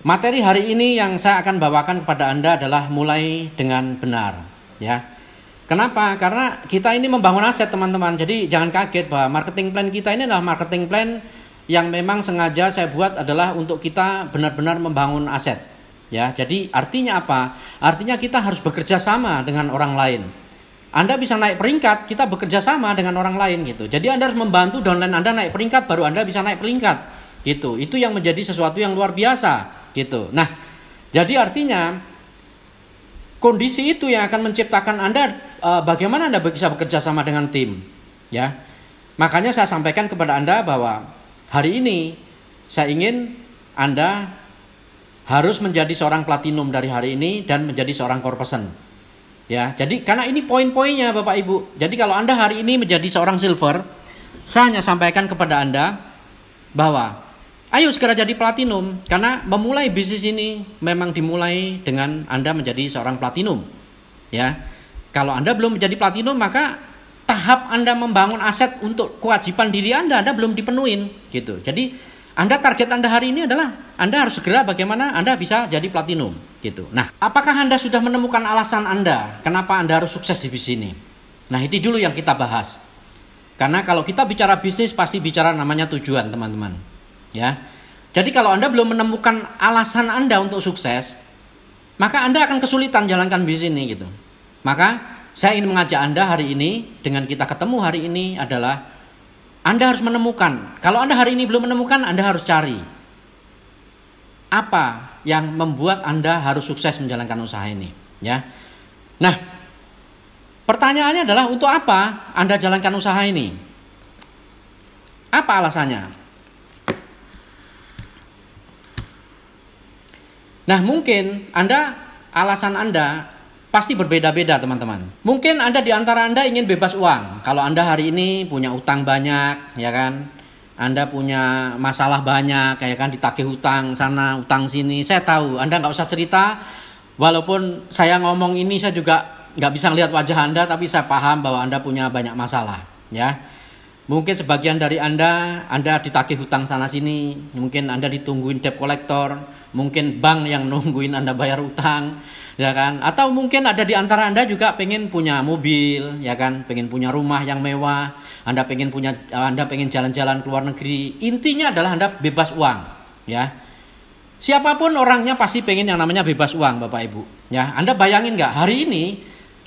Materi hari ini yang saya akan bawakan kepada Anda adalah mulai dengan benar, ya. Kenapa? Karena kita ini membangun aset, teman-teman. Jadi jangan kaget bahwa marketing plan kita ini adalah marketing plan yang memang sengaja saya buat adalah untuk kita benar-benar membangun aset. Ya, jadi artinya apa? Artinya kita harus bekerja sama dengan orang lain. Anda bisa naik peringkat, kita bekerja sama dengan orang lain gitu. Jadi Anda harus membantu downline Anda naik peringkat baru Anda bisa naik peringkat. Gitu. Itu yang menjadi sesuatu yang luar biasa gitu. Nah, jadi artinya kondisi itu yang akan menciptakan Anda uh, bagaimana Anda bisa bekerja sama dengan tim, ya. Makanya saya sampaikan kepada Anda bahwa hari ini saya ingin Anda harus menjadi seorang platinum dari hari ini dan menjadi seorang core. Ya, jadi karena ini poin-poinnya Bapak Ibu. Jadi kalau Anda hari ini menjadi seorang silver, saya hanya sampaikan kepada Anda bahwa Ayo segera jadi platinum karena memulai bisnis ini memang dimulai dengan Anda menjadi seorang platinum. Ya. Kalau Anda belum menjadi platinum maka tahap Anda membangun aset untuk kewajiban diri Anda Anda belum dipenuhin gitu. Jadi Anda target Anda hari ini adalah Anda harus segera bagaimana Anda bisa jadi platinum gitu. Nah, apakah Anda sudah menemukan alasan Anda kenapa Anda harus sukses di bisnis ini? Nah, itu dulu yang kita bahas. Karena kalau kita bicara bisnis pasti bicara namanya tujuan, teman-teman. Ya. Jadi kalau Anda belum menemukan alasan Anda untuk sukses, maka Anda akan kesulitan jalankan bisnis ini gitu. Maka saya ingin mengajak Anda hari ini dengan kita ketemu hari ini adalah Anda harus menemukan. Kalau Anda hari ini belum menemukan, Anda harus cari apa yang membuat Anda harus sukses menjalankan usaha ini, ya. Nah, pertanyaannya adalah untuk apa Anda jalankan usaha ini? Apa alasannya? Nah, mungkin Anda alasan Anda pasti berbeda-beda, teman-teman. Mungkin Anda di antara Anda ingin bebas uang. Kalau Anda hari ini punya utang banyak, ya kan? Anda punya masalah banyak, kayak kan ditagih hutang sana, utang sini. Saya tahu, Anda nggak usah cerita. Walaupun saya ngomong ini, saya juga nggak bisa lihat wajah Anda, tapi saya paham bahwa Anda punya banyak masalah, ya. Mungkin sebagian dari Anda, Anda ditagih hutang sana sini, mungkin Anda ditungguin debt collector, mungkin bank yang nungguin Anda bayar utang, ya kan? Atau mungkin ada di antara Anda juga pengen punya mobil, ya kan? Pengen punya rumah yang mewah, Anda pengen punya Anda pengen jalan-jalan ke luar negeri. Intinya adalah Anda bebas uang, ya. Siapa pun orangnya pasti pengen yang namanya bebas uang, Bapak Ibu. Ya, Anda bayangin nggak hari ini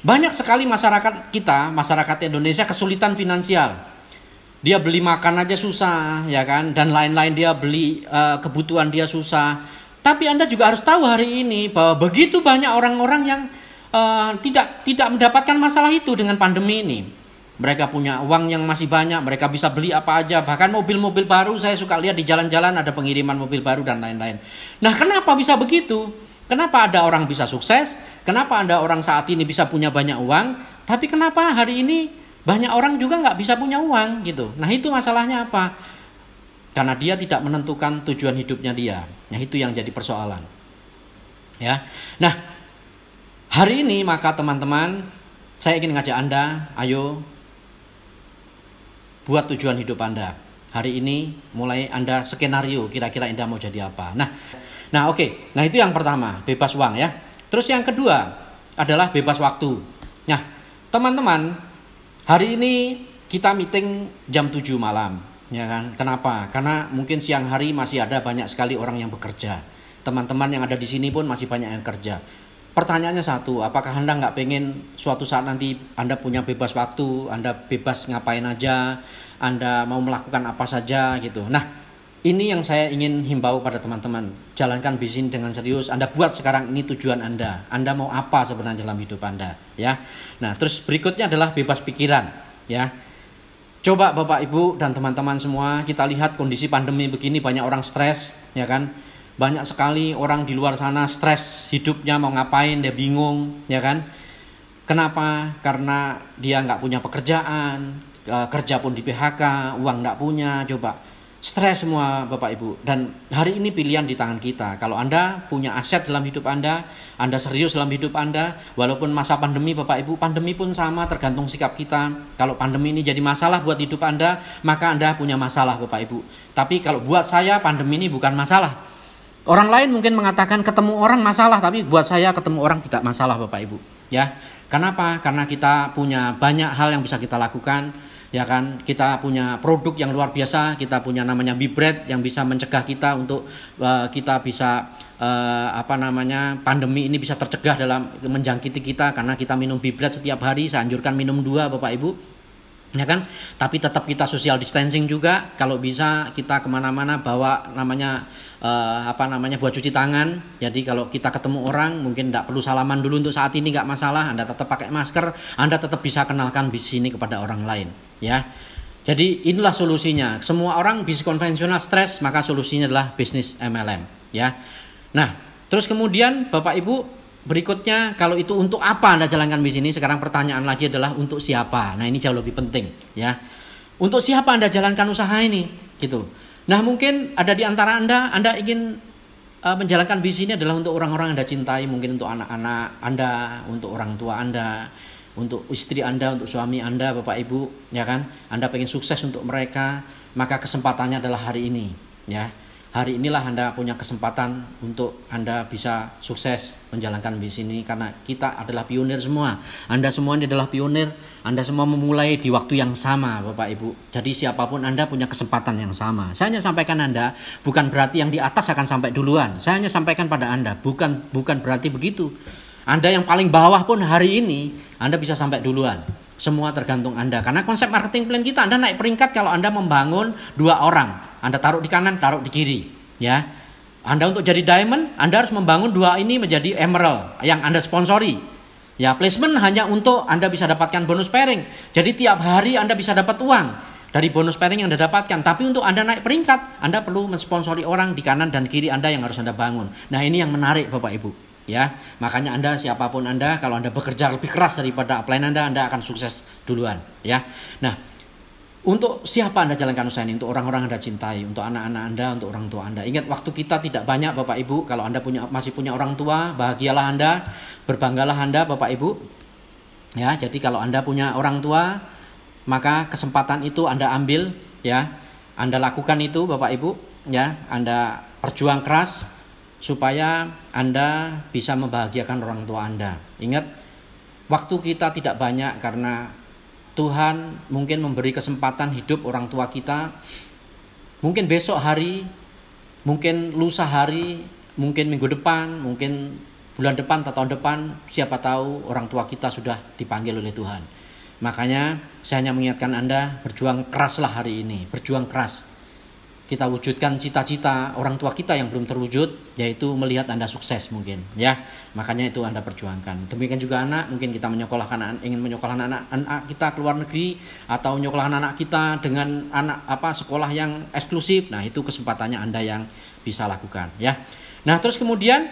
banyak sekali masyarakat kita, masyarakat Indonesia kesulitan finansial. Dia beli makan aja susah, ya kan? Dan lain-lain dia beli uh, kebutuhan dia susah tapi Anda juga harus tahu hari ini bahwa begitu banyak orang-orang yang uh, tidak tidak mendapatkan masalah itu dengan pandemi ini. Mereka punya uang yang masih banyak, mereka bisa beli apa aja, bahkan mobil-mobil baru saya suka lihat di jalan-jalan ada pengiriman mobil baru dan lain-lain. Nah, kenapa bisa begitu? Kenapa ada orang bisa sukses? Kenapa ada orang saat ini bisa punya banyak uang? Tapi kenapa hari ini banyak orang juga nggak bisa punya uang gitu? Nah itu masalahnya apa? Karena dia tidak menentukan tujuan hidupnya dia. Nah, itu yang jadi persoalan. Ya. Nah, hari ini maka teman-teman saya ingin ngajak Anda, ayo buat tujuan hidup Anda. Hari ini mulai Anda skenario kira-kira Anda mau jadi apa. Nah, nah oke. Okay. Nah, itu yang pertama, bebas uang ya. Terus yang kedua adalah bebas waktu. Nah, teman-teman, hari ini kita meeting jam 7 malam ya kan? Kenapa? Karena mungkin siang hari masih ada banyak sekali orang yang bekerja. Teman-teman yang ada di sini pun masih banyak yang kerja. Pertanyaannya satu, apakah Anda nggak pengen suatu saat nanti Anda punya bebas waktu, Anda bebas ngapain aja, Anda mau melakukan apa saja gitu. Nah, ini yang saya ingin himbau pada teman-teman. Jalankan bisnis dengan serius. Anda buat sekarang ini tujuan Anda. Anda mau apa sebenarnya dalam hidup Anda, ya. Nah, terus berikutnya adalah bebas pikiran, ya Coba Bapak Ibu dan teman-teman semua kita lihat kondisi pandemi begini banyak orang stres ya kan. Banyak sekali orang di luar sana stres hidupnya mau ngapain dia bingung ya kan. Kenapa? Karena dia nggak punya pekerjaan, eh, kerja pun di PHK, uang nggak punya. Coba stres semua Bapak Ibu. Dan hari ini pilihan di tangan kita. Kalau Anda punya aset dalam hidup Anda, Anda serius dalam hidup Anda, walaupun masa pandemi Bapak Ibu, pandemi pun sama tergantung sikap kita. Kalau pandemi ini jadi masalah buat hidup Anda, maka Anda punya masalah Bapak Ibu. Tapi kalau buat saya pandemi ini bukan masalah. Orang lain mungkin mengatakan ketemu orang masalah, tapi buat saya ketemu orang tidak masalah Bapak Ibu. Ya, kenapa? Karena kita punya banyak hal yang bisa kita lakukan. Ya kan, kita punya produk yang luar biasa, kita punya namanya Bibret yang bisa mencegah kita untuk uh, kita bisa uh, apa namanya pandemi ini bisa tercegah dalam menjangkiti kita karena kita minum Bibret setiap hari. Saya anjurkan minum dua Bapak Ibu. Ya kan? Tapi tetap kita social distancing juga. Kalau bisa kita ke mana-mana bawa namanya uh, apa namanya buat cuci tangan. Jadi kalau kita ketemu orang mungkin tidak perlu salaman dulu untuk saat ini nggak masalah. Anda tetap pakai masker anda tetap bisa kenalkan bis ini kepada orang lain ya jadi inilah solusinya semua orang bisnis konvensional stres maka solusinya adalah bisnis MLM ya nah terus kemudian bapak ibu Berikutnya, kalau itu untuk apa Anda jalankan bisnis ini? Sekarang pertanyaan lagi adalah untuk siapa? Nah, ini jauh lebih penting, ya. Untuk siapa Anda jalankan usaha ini? Gitu. Nah, mungkin ada di antara Anda, Anda ingin uh, menjalankan bisnis ini adalah untuk orang-orang Anda cintai, mungkin untuk anak-anak Anda, untuk orang tua Anda, untuk istri Anda, untuk suami Anda, Bapak Ibu, ya kan? Anda pengen sukses untuk mereka, maka kesempatannya adalah hari ini, ya hari inilah Anda punya kesempatan untuk Anda bisa sukses menjalankan bisnis ini karena kita adalah pionir semua. Anda semua ini adalah pionir, Anda semua memulai di waktu yang sama Bapak Ibu. Jadi siapa pun Anda punya kesempatan yang sama. Saya hanya sampaikan Anda bukan berarti yang di atas akan sampai duluan. Saya hanya sampaikan pada Anda bukan bukan berarti begitu. Anda yang paling bawah pun hari ini Anda bisa sampai duluan. Semua tergantung Anda. Karena konsep marketing plan kita Anda naik peringkat kalau Anda membangun dua orang. Anda taruh di kanan, taruh di kiri, ya. Anda untuk jadi diamond, Anda harus membangun dua ini menjadi emerald yang Anda sponsori. Ya, placement hanya untuk Anda bisa dapatkan bonus pairing. Jadi tiap hari Anda bisa dapat uang dari bonus pairing yang Anda dapatkan. Tapi untuk Anda naik peringkat, Anda perlu mensponsori orang di kanan dan kiri Anda yang harus Anda bangun. Nah, ini yang menarik Bapak Ibu. Ya, makanya Anda siapa pun Anda kalau Anda bekerja lebih keras daripada upline Anda, Anda akan sukses duluan, ya. Nah, untuk siapa Anda jalankan usaha ini? Untuk orang-orang Anda cintai, untuk anak-anak Anda, untuk orang tua Anda. Ingat waktu kita tidak banyak Bapak Ibu. Kalau Anda punya masih punya orang tua, bahagialah Anda, berbanggalah Anda Bapak Ibu. Ya, jadi kalau Anda punya orang tua, maka kesempatan itu Anda ambil ya. Anda lakukan itu Bapak Ibu, ya. Anda perjuang keras supaya Anda bisa membahagiakan orang tua Anda. Ingat, waktu kita tidak banyak karena Tuhan mungkin memberi kesempatan hidup orang tua kita. Mungkin besok hari, mungkin lusa hari, mungkin minggu depan, mungkin bulan depan atau tahun depan, siapa tahu orang tua kita sudah dipanggil oleh Tuhan. Makanya saya hanya mengingatkan Anda berjuang keraslah hari ini, berjuang keras kita wujudkan cita-cita orang tua kita yang belum terwujud yaitu melihat Anda sukses mungkin ya. Makanya itu Anda perjuangkan. Demikian juga anak mungkin kita menyekolahkan ingin menyekolahkan anak, anak kita ke luar negeri atau menyekolahkan anak kita dengan anak apa sekolah yang eksklusif nah itu kesempatannya Anda yang bisa lakukan ya. Nah terus kemudian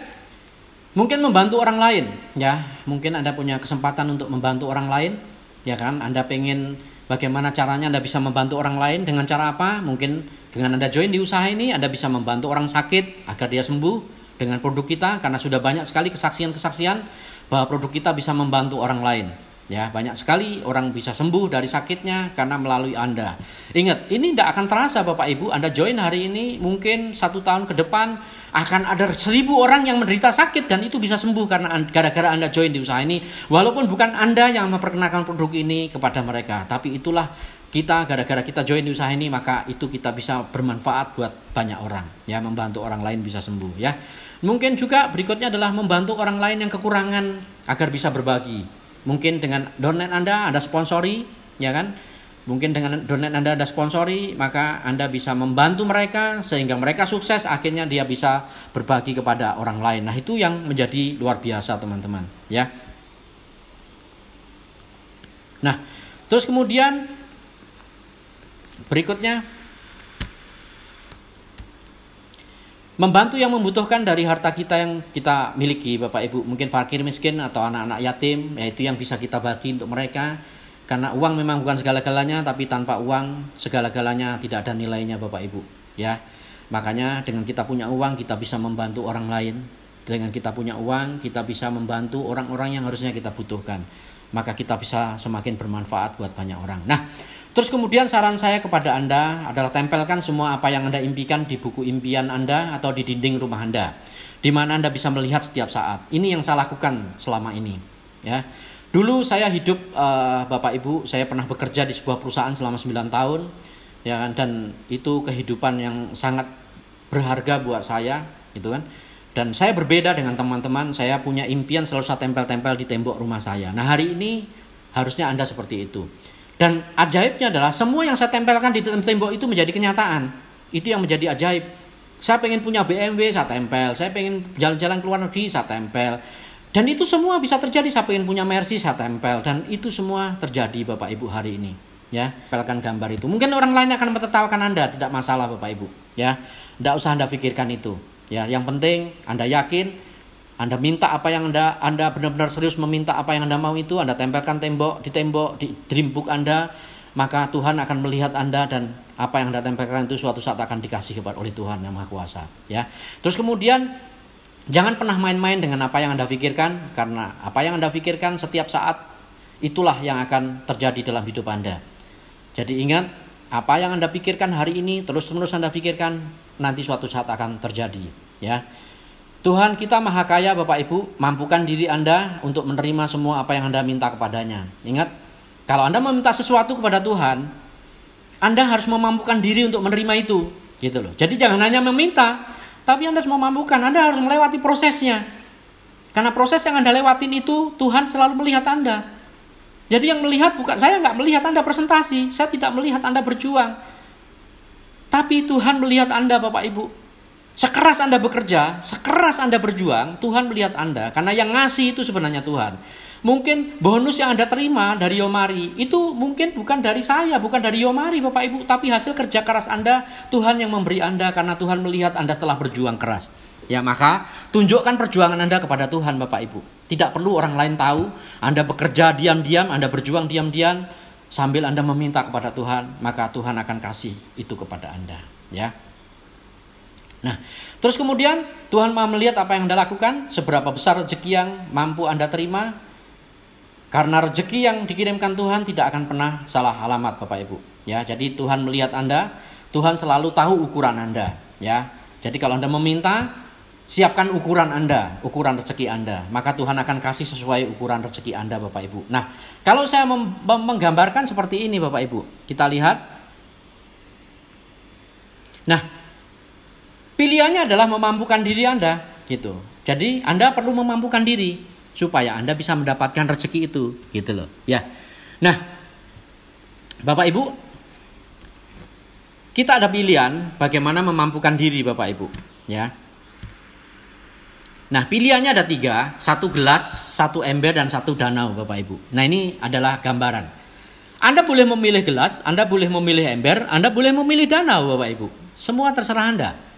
mungkin membantu orang lain ya. Mungkin Anda punya kesempatan untuk membantu orang lain ya kan? Anda pengen bagaimana caranya Anda bisa membantu orang lain dengan cara apa mungkin dengan Anda join di usaha ini, Anda bisa membantu orang sakit agar dia sembuh dengan produk kita karena sudah banyak sekali kesaksian-kesaksian bahwa produk kita bisa membantu orang lain. Ya, banyak sekali orang bisa sembuh dari sakitnya karena melalui Anda. Ingat, ini tidak akan terasa Bapak Ibu, Anda join hari ini, mungkin satu tahun ke depan akan ada seribu orang yang menderita sakit dan itu bisa sembuh karena gara-gara Anda join di usaha ini. Walaupun bukan Anda yang memperkenalkan produk ini kepada mereka, tapi itulah kita gara-gara kita join di usaha ini maka itu kita bisa bermanfaat buat banyak orang ya membantu orang lain bisa sembuh ya mungkin juga berikutnya adalah membantu orang lain yang kekurangan agar bisa berbagi mungkin dengan donat anda anda sponsori ya kan? Mungkin dengan donat anda anda sponsori maka anda bisa membantu mereka sehingga mereka sukses. Akhirnya dia bisa berbagi kepada orang lain. Nah itu yang menjadi luar biasa teman-teman ya. Nah terus kemudian Berikutnya, membantu yang membutuhkan dari harta kita yang kita miliki, Bapak Ibu, mungkin fakir miskin atau anak-anak yatim, yaitu yang bisa kita bagi untuk mereka. Karena uang memang bukan segala-galanya, tapi tanpa uang segala-galanya tidak ada nilainya, Bapak Ibu. Ya, makanya dengan kita punya uang kita bisa membantu orang lain. Dengan kita punya uang kita bisa membantu orang-orang yang harusnya kita butuhkan. Maka kita bisa semakin bermanfaat buat banyak orang. Nah, Terus kemudian saran saya kepada Anda adalah tempelkan semua apa yang Anda impikan di buku impian Anda atau di dinding rumah Anda. Di mana Anda bisa melihat setiap saat. Ini yang saya lakukan selama ini. Ya. Dulu saya hidup uh, Bapak Ibu, saya pernah bekerja di sebuah perusahaan selama 9 tahun. Ya kan dan itu kehidupan yang sangat berharga buat saya, gitu kan. Dan saya berbeda dengan teman-teman, saya punya impian selalu saya tempel-tempel di tembok rumah saya. Nah, hari ini harusnya Anda seperti itu. Dan ajaibnya adalah semua yang saya tempelkan di tembok itu menjadi kenyataan. Itu yang menjadi ajaib. Saya pengen punya BMW, saya tempel. Saya pengen jalan-jalan ke luar negeri, saya tempel. Dan itu semua bisa terjadi. Saya pengen punya Mercy, saya tempel. Dan itu semua terjadi Bapak Ibu hari ini. Ya, tempelkan gambar itu. Mungkin orang lain akan menertawakan Anda, tidak masalah Bapak Ibu. Ya, tidak usah Anda pikirkan itu. Ya, yang penting Anda yakin anda minta apa yang Anda Anda benar-benar serius meminta apa yang Anda mau itu, Anda tempelkan tembok di tembok di dream book Anda, maka Tuhan akan melihat Anda dan apa yang Anda tempelkan itu suatu saat akan dikasih kepada oleh Tuhan yang Maha Kuasa, ya. Terus kemudian jangan pernah main-main dengan apa yang Anda pikirkan karena apa yang Anda pikirkan setiap saat itulah yang akan terjadi dalam hidup Anda. Jadi ingat apa yang Anda pikirkan hari ini terus-menerus Anda pikirkan nanti suatu saat akan terjadi, ya. Tuhan kita maha kaya Bapak Ibu, mampukan diri Anda untuk menerima semua apa yang Anda minta kepadanya. Ingat, kalau Anda meminta sesuatu kepada Tuhan, Anda harus memampukan diri untuk menerima itu. Gitu loh. Jadi jangan hanya meminta, tapi Anda harus memampukan, Anda harus melewati prosesnya. Karena proses yang Anda lewatin itu, Tuhan selalu melihat Anda. Jadi yang melihat bukan saya nggak melihat Anda presentasi, saya tidak melihat Anda berjuang. Tapi Tuhan melihat Anda Bapak Ibu. Sekeras Anda bekerja, sekeras Anda berjuang, Tuhan melihat Anda. Karena yang ngasih itu sebenarnya Tuhan. Mungkin bonus yang Anda terima dari Yomari itu mungkin bukan dari saya, bukan dari Yomari Bapak Ibu, tapi hasil kerja keras Anda, Tuhan yang memberi Anda karena Tuhan melihat Anda telah berjuang keras. Ya maka tunjukkan perjuangan Anda kepada Tuhan Bapak Ibu. Tidak perlu orang lain tahu, Anda bekerja diam-diam, Anda berjuang diam-diam sambil Anda meminta kepada Tuhan, maka Tuhan akan kasih itu kepada Anda, ya. Nah, terus kemudian Tuhan mau melihat apa yang Anda lakukan, seberapa besar rezeki yang mampu Anda terima. Karena rezeki yang dikirimkan Tuhan tidak akan pernah salah alamat Bapak Ibu. Ya, jadi Tuhan melihat Anda, Tuhan selalu tahu ukuran Anda, ya. Jadi kalau Anda meminta, siapkan ukuran Anda, ukuran rezeki Anda, maka Tuhan akan kasih sesuai ukuran rezeki Anda Bapak Ibu. Nah, kalau saya menggambarkan seperti ini Bapak Ibu, kita lihat. Nah, Pilihannya adalah memampukan diri Anda, gitu. Jadi Anda perlu memampukan diri supaya Anda bisa mendapatkan rezeki itu, gitu loh. Ya. Nah, Bapak Ibu, kita ada pilihan bagaimana memampukan diri Bapak Ibu, ya. Nah, pilihannya ada tiga, satu gelas, satu ember, dan satu danau Bapak Ibu. Nah, ini adalah gambaran. Anda boleh memilih gelas, Anda boleh memilih ember, Anda boleh memilih danau Bapak Ibu. Semua terserah Anda.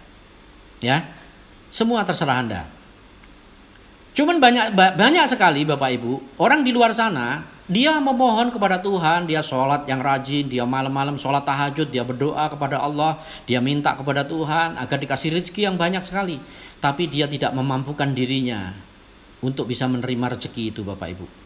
Ya. Semua terserah Anda. Cuman banyak banyak sekali Bapak Ibu, orang di luar sana dia memohon kepada Tuhan, dia sholat yang rajin, dia malam-malam sholat tahajud, dia berdoa kepada Allah, dia minta kepada Tuhan agar dikasih rezeki yang banyak sekali. Tapi dia tidak memampukan dirinya untuk bisa menerima rezeki itu Bapak Ibu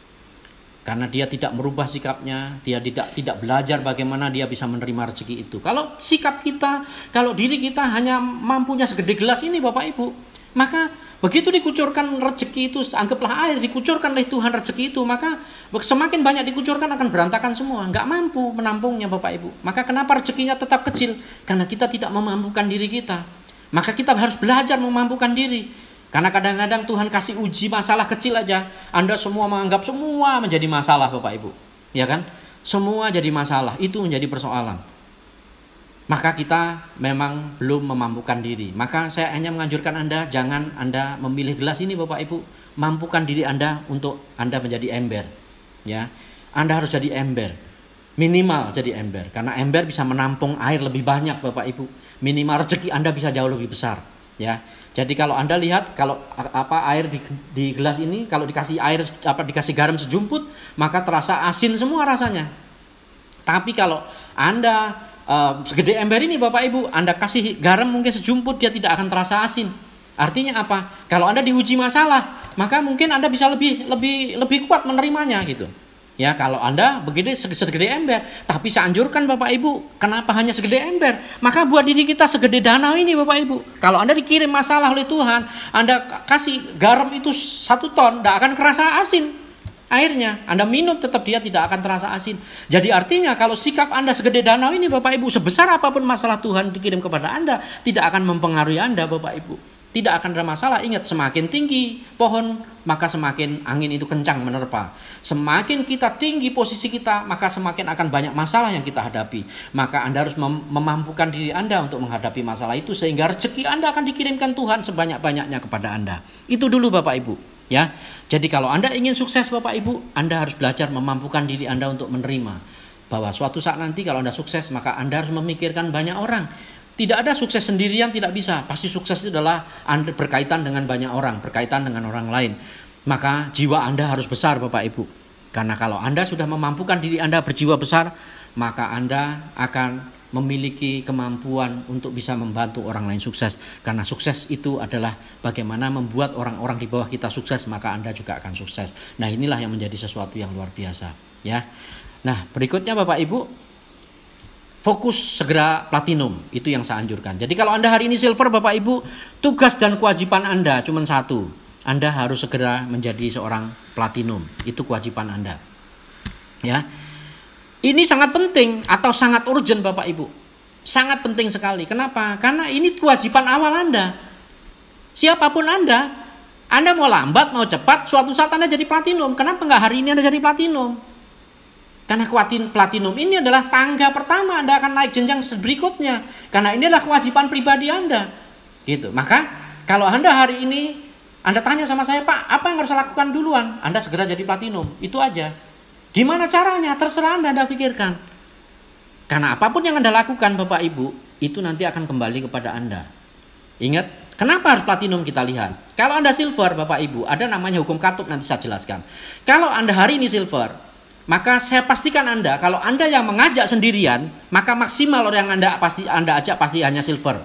karena dia tidak merubah sikapnya, dia tidak tidak belajar bagaimana dia bisa menerima rezeki itu. Kalau sikap kita, kalau diri kita hanya mampunya segede gelas ini Bapak Ibu, maka begitu dikucurkan rezeki itu, anggaplah air dikucurkan oleh Tuhan rezeki itu, maka semakin banyak dikucurkan akan berantakan semua, nggak mampu menampungnya Bapak Ibu. Maka kenapa rezekinya tetap kecil? Karena kita tidak memampukan diri kita. Maka kita harus belajar memampukan diri. Karena kadang-kadang Tuhan kasih uji masalah kecil aja, Anda semua menganggap semua menjadi masalah Bapak Ibu. Ya kan? Semua jadi masalah, itu menjadi persoalan. Maka kita memang belum memampukan diri. Maka saya hanya menganjurkan Anda jangan Anda memilih gelas ini Bapak Ibu, mampukan diri Anda untuk Anda menjadi ember. Ya. Anda harus jadi ember. Minimal jadi ember karena ember bisa menampung air lebih banyak Bapak Ibu. Minimal rezeki Anda bisa jauh lebih besar, ya. Jadi kalau Anda lihat kalau apa air di, di gelas ini kalau dikasih air apa dikasih garam sejumput maka terasa asin semua rasanya. Tapi kalau Anda uh, segede ember ini Bapak Ibu, Anda kasih garam mungkin sejumput dia tidak akan terasa asin. Artinya apa? Kalau Anda diuji masalah, maka mungkin Anda bisa lebih lebih lebih kuat menerimanya gitu. Ya, kalau Anda begini segede ember, tapi saya anjurkan Bapak Ibu, kenapa hanya segede ember? Maka buat diri kita segede danau ini Bapak Ibu. Kalau Anda dikirim masalah oleh Tuhan, Anda kasih garam itu satu ton, tidak akan kerasa asin airnya. Anda minum tetap dia tidak akan terasa asin. Jadi artinya kalau sikap Anda segede danau ini Bapak Ibu, sebesar apa pun masalah Tuhan dikirim kepada Anda, tidak akan mempengaruhi Anda Bapak Ibu tidak akan ada masalah. Ingat, semakin tinggi pohon, maka semakin angin itu kencang menerpa. Semakin kita tinggi posisi kita, maka semakin akan banyak masalah yang kita hadapi. Maka Anda harus mem memampukan diri Anda untuk menghadapi masalah itu sehingga rezeki Anda akan dikirimkan Tuhan sebanyak-banyaknya kepada Anda. Itu dulu Bapak Ibu, ya. Jadi kalau Anda ingin sukses Bapak Ibu, Anda harus belajar memampukan diri Anda untuk menerima bahwa suatu saat nanti kalau Anda sukses, maka Anda harus memikirkan banyak orang tidak ada sukses sendirian tidak bisa. Pasti sukses itu adalah berkaitan dengan banyak orang, berkaitan dengan orang lain. Maka jiwa Anda harus besar Bapak Ibu. Karena kalau Anda sudah memampukan diri Anda berjiwa besar, maka Anda akan memiliki kemampuan untuk bisa membantu orang lain sukses. Karena sukses itu adalah bagaimana membuat orang-orang di bawah kita sukses, maka Anda juga akan sukses. Nah, inilah yang menjadi sesuatu yang luar biasa, ya. Nah, berikutnya Bapak Ibu, fokus segera platinum itu yang saya anjurkan. Jadi kalau Anda hari ini silver Bapak Ibu, tugas dan kewajiban Anda cuma satu. Anda harus segera menjadi seorang platinum. Itu kewajiban Anda. Ya. Ini sangat penting atau sangat urgent Bapak Ibu. Sangat penting sekali. Kenapa? Karena ini kewajiban awal Anda. Siapa pun Anda, Anda mau lambat, mau cepat, suatu saat Anda jadi platinum. Kenapa nggak hari ini Anda jadi platinum? Karena kuatin platinum ini adalah tangga pertama Anda akan naik jenjang berikutnya. Karena ini adalah kewajiban pribadi Anda. Gitu. Maka kalau Anda hari ini Anda tanya sama saya, "Pak, apa yang harus saya lakukan duluan?" Anda segera jadi platinum. Itu aja. Gimana caranya? Terserah Anda, Anda pikirkan. Karena apa pun yang Anda lakukan, Bapak Ibu, itu nanti akan kembali kepada Anda. Ingat, kenapa harus platinum kita lihat? Kalau Anda silver, Bapak Ibu, ada namanya hukum katup nanti saya jelaskan. Kalau Anda hari ini silver, maka saya pastikan Anda kalau Anda yang mengajak sendirian, maka maksimal orang yang Anda pasti Anda ajak pasti hanya silver.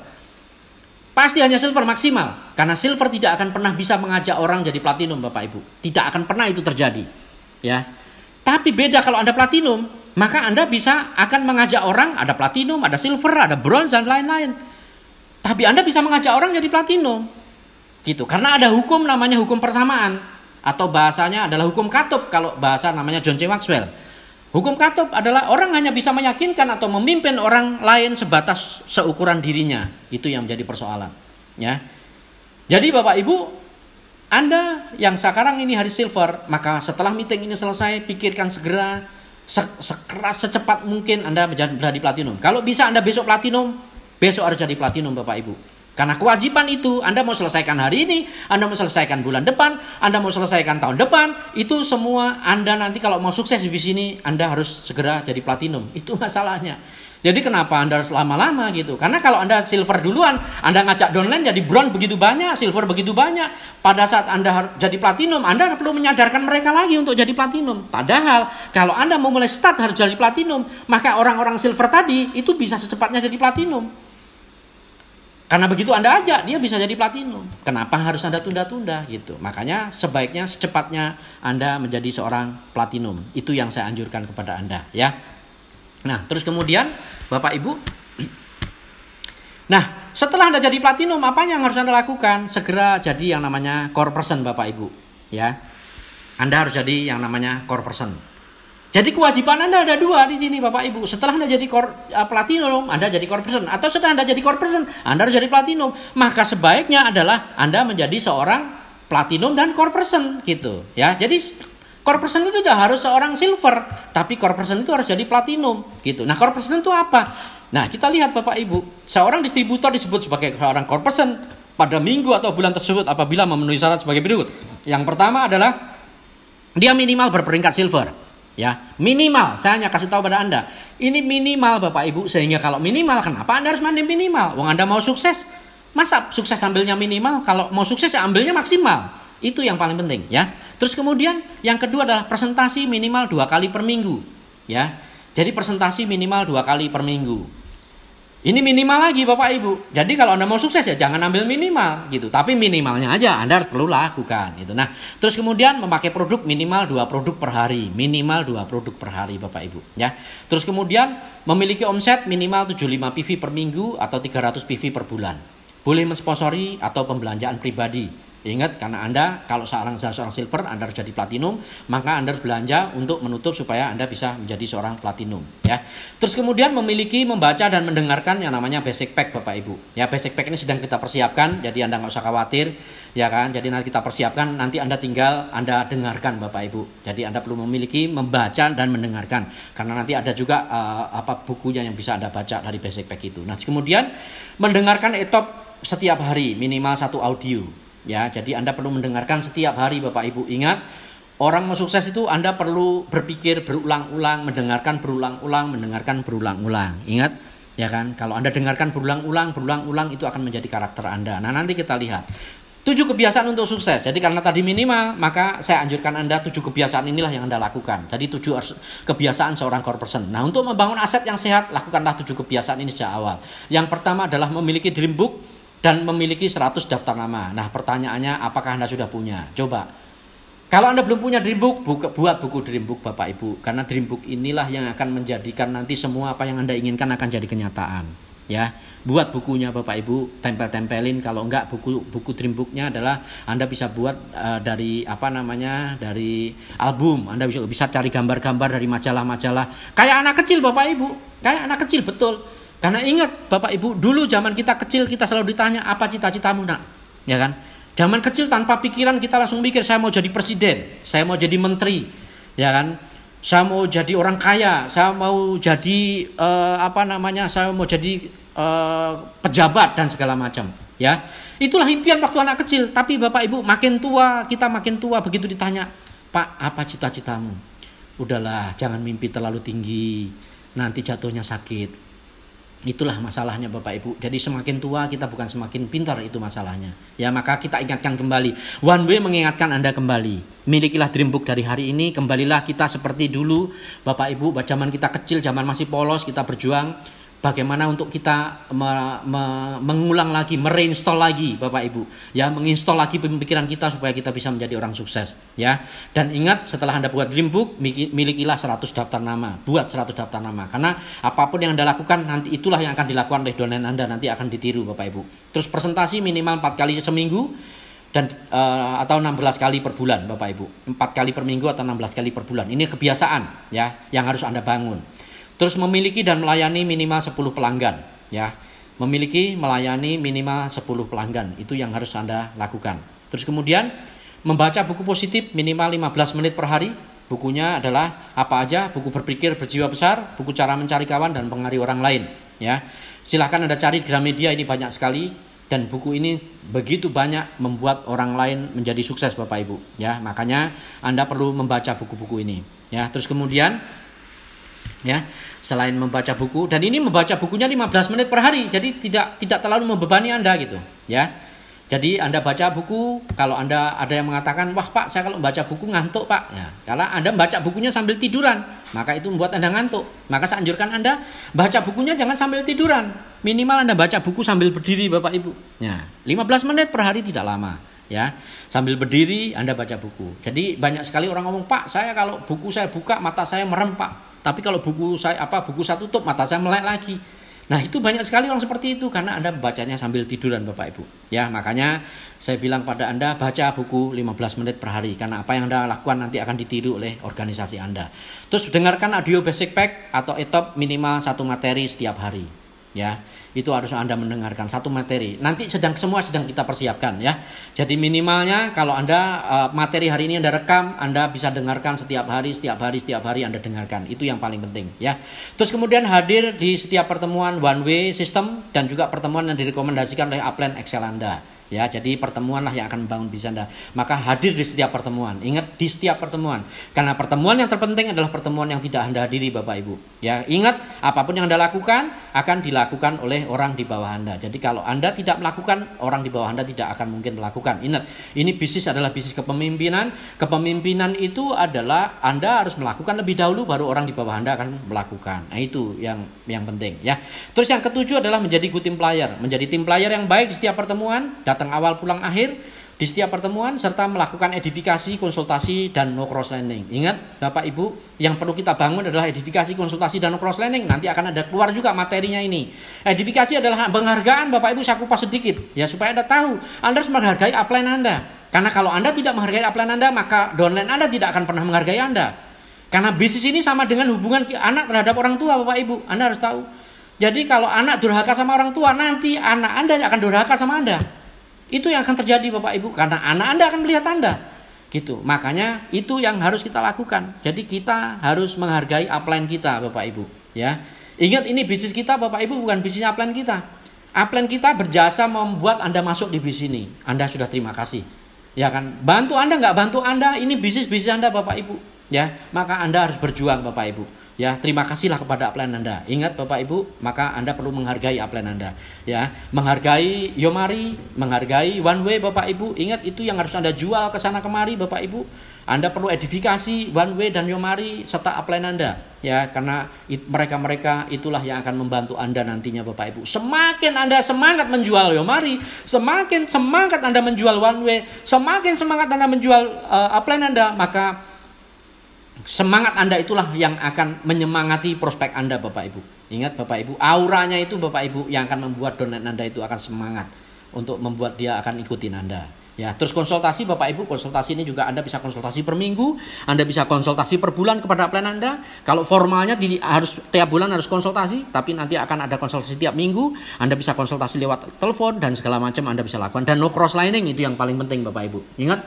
Pasti hanya silver maksimal karena silver tidak akan pernah bisa mengajak orang jadi platinum Bapak Ibu. Tidak akan pernah itu terjadi. Ya. Tapi beda kalau Anda platinum, maka Anda bisa akan mengajak orang ada platinum, ada silver, ada bronze dan lain-lain. Tapi Anda bisa mengajak orang jadi platinum. Gitu. Karena ada hukum namanya hukum persamaan atau bahasanya adalah hukum katup kalau bahasa namanya John C. Maxwell. Hukum katup adalah orang hanya bisa meyakinkan atau memimpin orang lain sebatas seukuran dirinya. Itu yang menjadi persoalan. Ya. Jadi Bapak Ibu, Anda yang sekarang ini hari silver, maka setelah meeting ini selesai, pikirkan segera sekeras secepat mungkin Anda menjadi platinum. Kalau bisa Anda besok platinum, besok harus jadi platinum Bapak Ibu. Karena kewajiban itu Anda mau selesaikan hari ini, Anda mau selesaikan bulan depan, Anda mau selesaikan tahun depan, itu semua Anda nanti kalau mau sukses di sini Anda harus segera jadi platinum. Itu masalahnya. Jadi kenapa Anda harus lama-lama gitu? Karena kalau Anda silver duluan, Anda ngajak downline jadi bronze begitu banyak, silver begitu banyak. Pada saat Anda jadi platinum, Anda perlu menyadarkan mereka lagi untuk jadi platinum. Padahal kalau Anda mau mulai start harus jadi platinum, maka orang-orang silver tadi itu bisa secepatnya jadi platinum. Karena begitu Anda ajak, dia bisa jadi platinum. Kenapa harus Anda tunda-tunda gitu? Makanya sebaiknya secepatnya Anda menjadi seorang platinum. Itu yang saya anjurkan kepada Anda, ya. Nah, terus kemudian Bapak Ibu Nah, setelah Anda jadi platinum, apa yang harus Anda lakukan? Segera jadi yang namanya core person Bapak Ibu, ya. Anda harus jadi yang namanya core person. Jadi kewajiban Anda ada dua di sini Bapak Ibu. Setelah Anda jadi kor, uh, platinum, Anda jadi core person. Atau setelah Anda jadi core person, Anda harus jadi platinum. Maka sebaiknya adalah Anda menjadi seorang platinum dan core person gitu. Ya, jadi core person itu tidak harus seorang silver, tapi core person itu harus jadi platinum gitu. Nah, core person itu apa? Nah, kita lihat Bapak Ibu, seorang distributor disebut sebagai seorang core person pada minggu atau bulan tersebut apabila memenuhi syarat sebagai berikut. Yang pertama adalah dia minimal berperingkat silver. Ya, minimal. Saya hanya kasih tahu pada Anda. Ini minimal Bapak Ibu sehingga kalau minimal kenapa Anda harus mandi minimal? Wong Anda mau sukses, masa sukses ambilnya minimal? Kalau mau sukses ya ambilnya maksimal. Itu yang paling penting ya. Terus kemudian yang kedua adalah presentasi minimal dua kali per minggu. Ya, jadi presentasi minimal dua kali per minggu. Ini minimal lagi Bapak Ibu. Jadi kalau Anda mau sukses ya jangan ambil minimal gitu. Tapi minimalnya aja Anda perlu lakukan gitu. Nah, terus kemudian memakai produk minimal dua produk per hari. Minimal dua produk per hari Bapak Ibu ya. Terus kemudian memiliki omset minimal 75 PV per minggu atau 300 PV per bulan. Boleh mensponsori atau pembelanjaan pribadi Ingat karena Anda kalau seorang seorang silver Anda harus jadi platinum, maka Anda harus belanja untuk menutup supaya Anda bisa menjadi seorang platinum ya. Terus kemudian memiliki membaca dan mendengarkan yang namanya basic pack Bapak Ibu. Ya basic pack ini sedang kita persiapkan jadi Anda nggak usah khawatir ya kan. Jadi nanti kita persiapkan nanti Anda tinggal Anda dengarkan Bapak Ibu. Jadi Anda perlu memiliki membaca dan mendengarkan karena nanti ada juga uh, apa bukunya yang bisa Anda baca dari basic pack itu. Nah, kemudian mendengarkan etop setiap hari minimal satu audio Ya, jadi Anda perlu mendengarkan setiap hari Bapak Ibu. Ingat, orang mau sukses itu Anda perlu berpikir berulang-ulang, mendengarkan berulang-ulang, mendengarkan berulang-ulang. Ingat, ya kan? Kalau Anda dengarkan berulang-ulang, berulang-ulang itu akan menjadi karakter Anda. Nah, nanti kita lihat. Tujuh kebiasaan untuk sukses. Jadi karena tadi minimal, maka saya anjurkan Anda tujuh kebiasaan inilah yang Anda lakukan. Jadi tujuh kebiasaan seorang core person. Nah untuk membangun aset yang sehat, lakukanlah tujuh kebiasaan ini sejak awal. Yang pertama adalah memiliki dream book, dan memiliki 100 daftar nama. Nah, pertanyaannya apakah Anda sudah punya? Coba. Kalau Anda belum punya dream buka, buat buku dream book Bapak Ibu. Karena dream book inilah yang akan menjadikan nanti semua apa yang Anda inginkan akan jadi kenyataan. Ya, buat bukunya Bapak Ibu, tempel-tempelin. Kalau enggak buku buku dream booknya adalah Anda bisa buat uh, dari apa namanya dari album. Anda bisa bisa cari gambar-gambar dari majalah-majalah. Kayak anak kecil Bapak Ibu, kayak anak kecil betul karena ingat Bapak Ibu, dulu zaman kita kecil kita selalu ditanya apa cita-citamu nak? Ya kan? Zaman kecil tanpa pikiran kita langsung mikir saya mau jadi presiden, saya mau jadi menteri, ya kan? Saya mau jadi orang kaya, saya mau jadi uh, apa namanya? Saya mau jadi uh, pejabat dan segala macam, ya. Itulah impian waktu anak kecil, tapi Bapak Ibu makin tua, kita makin tua begitu ditanya, "Pak, apa cita-citamu?" Udahlah, jangan mimpi terlalu tinggi, nanti jatuhnya sakit Itulah masalahnya Bapak Ibu. Jadi semakin tua kita bukan semakin pintar itu masalahnya. Ya maka kita ingatkan kembali. One way mengingatkan Anda kembali. Milikilah dream book dari hari ini. Kembalilah kita seperti dulu. Bapak Ibu, zaman kita kecil, zaman masih polos, kita berjuang bagaimana untuk kita me, me, mengulang lagi, mereinstall lagi Bapak Ibu, ya menginstall lagi pemikiran kita supaya kita bisa menjadi orang sukses, ya. Dan ingat setelah Anda buat dream book, milikilah 100 daftar nama, buat 100 daftar nama karena apa pun yang Anda lakukan nanti itulah yang akan dilakukan oleh donen Anda nanti akan ditiru Bapak Ibu. Terus presentasi minimal 4 kali seminggu dan uh, atau 16 kali per bulan Bapak Ibu. 4 kali per minggu atau 16 kali per bulan. Ini kebiasaan ya yang harus Anda bangun. Terus memiliki dan melayani minimal 10 pelanggan, ya. Memiliki melayani minimal 10 pelanggan, itu yang harus Anda lakukan. Terus kemudian membaca buku positif minimal 15 menit per hari. Bukunya adalah apa aja? Buku berpikir berjiwa besar, buku cara mencari kawan dan pengaruh orang lain, ya. Silahkan Anda cari di Gramedia ini banyak sekali dan buku ini begitu banyak membuat orang lain menjadi sukses Bapak Ibu ya makanya Anda perlu membaca buku-buku ini ya terus kemudian ya selain membaca buku. Dan ini membaca bukunya 15 menit per hari. Jadi tidak tidak terlalu membebani Anda gitu ya. Jadi Anda baca buku kalau Anda ada yang mengatakan wah Pak saya kalau membaca buku ngantuk Pak. Ya kalau Anda baca bukunya sambil tiduran maka itu membuat Anda ngantuk. Maka saya anjurkan Anda baca bukunya jangan sambil tiduran. Minimal Anda baca buku sambil berdiri Bapak Ibu. Ya 15 menit per hari tidak lama ya. Sambil berdiri Anda baca buku. Jadi banyak sekali orang ngomong Pak saya kalau buku saya buka mata saya merem Pak tapi kalau buku saya apa buku saya tutup mata saya melek lagi. Nah itu banyak sekali orang seperti itu karena Anda membacanya sambil tiduran Bapak Ibu. Ya makanya saya bilang pada Anda baca buku 15 menit per hari karena apa yang Anda lakukan nanti akan ditiru oleh organisasi Anda. Terus dengarkan audio basic pack atau etop minimal satu materi setiap hari ya itu harus anda mendengarkan. Satu materi. Nanti sedang semua sedang kita persiapkan ya. Jadi minimalnya kalau anda uh, materi hari ini anda rekam anda bisa dengarkan setiap hari setiap hari setiap hari anda dengarkan. Itu yang paling penting ya. Terus kemudian hadir di setiap pertemuan one way system dan juga pertemuan yang direkomendasikan oleh upline Excel anda Ya, jadi pertemuanlah yang akan membangun bisnis Anda. Maka hadir di setiap pertemuan. Ingat di setiap pertemuan. Karena pertemuan yang terpenting adalah pertemuan yang tidak Anda hadiri Bapak Ibu. Ya, ingat apa pun yang Anda lakukan akan dilakukan oleh orang di bawah Anda. Jadi kalau Anda tidak melakukan, orang di bawah Anda tidak akan mungkin melakukan. Ingat, ini bisnis adalah bisnis kepemimpinan. Kepemimpinan itu adalah Anda harus melakukan lebih dahulu baru orang di bawah Anda akan melakukan. Nah, itu yang yang penting ya. Terus yang ketujuh adalah menjadi good team player, menjadi tim player yang baik di setiap pertemuan, datang awal pulang akhir di setiap pertemuan serta melakukan edifikasi, konsultasi dan no cross landing. Ingat Bapak Ibu, yang perlu kita bangun adalah edifikasi, konsultasi dan no cross landing. Nanti akan ada keluar juga materinya ini. Edifikasi adalah penghargaan Bapak Ibu saya kupas sedikit ya supaya Anda tahu Anda harus menghargai upline Anda. Karena kalau Anda tidak menghargai upline Anda, maka downline Anda tidak akan pernah menghargai Anda. Karena bisnis ini sama dengan hubungan anak terhadap orang tua Bapak Ibu. Anda harus tahu. Jadi kalau anak durhaka sama orang tua, nanti anak Anda akan durhaka sama Anda. Itu yang akan terjadi Bapak Ibu karena anak Anda akan melihat Anda. Gitu. Makanya itu yang harus kita lakukan. Jadi kita harus menghargai upline kita Bapak Ibu, ya. Ingat ini bisnis kita Bapak Ibu bukan bisnis upline kita. Upline kita berjasa membuat Anda masuk di bisnis ini. Anda sudah terima kasih. Ya kan? Bantu Anda nggak bantu Anda, ini bisnis-bisnis Anda Bapak Ibu. Ya, maka Anda harus berjuang Bapak Ibu. Ya, terima kasihlah kepada upline Anda. Ingat Bapak Ibu, maka Anda perlu menghargai upline Anda. Ya, menghargai Yomari, menghargai One Way Bapak Ibu. Ingat itu yang harus Anda jual ke sana kemari Bapak Ibu. Anda perlu edifikasi One Way dan Yomari serta upline Anda. Ya, karena mereka-mereka itulah yang akan membantu Anda nantinya Bapak Ibu. Semakin Anda semangat menjual Yomari, semakin semangat Anda menjual One Way, semakin semangat Anda menjual uh, upline Anda, maka Semangat Anda itulah yang akan menyemangati prospek Anda Bapak Ibu. Ingat Bapak Ibu, auranya itu Bapak Ibu yang akan membuat donat Anda itu akan semangat untuk membuat dia akan ikutin Anda. Ya, terus konsultasi Bapak Ibu, konsultasi ini juga Anda bisa konsultasi per minggu, Anda bisa konsultasi per bulan kepada plan Anda. Kalau formalnya di, harus tiap bulan harus konsultasi, tapi nanti akan ada konsultasi tiap minggu, Anda bisa konsultasi lewat telepon dan segala macam Anda bisa lakukan dan no cross lining itu yang paling penting Bapak Ibu. Ingat,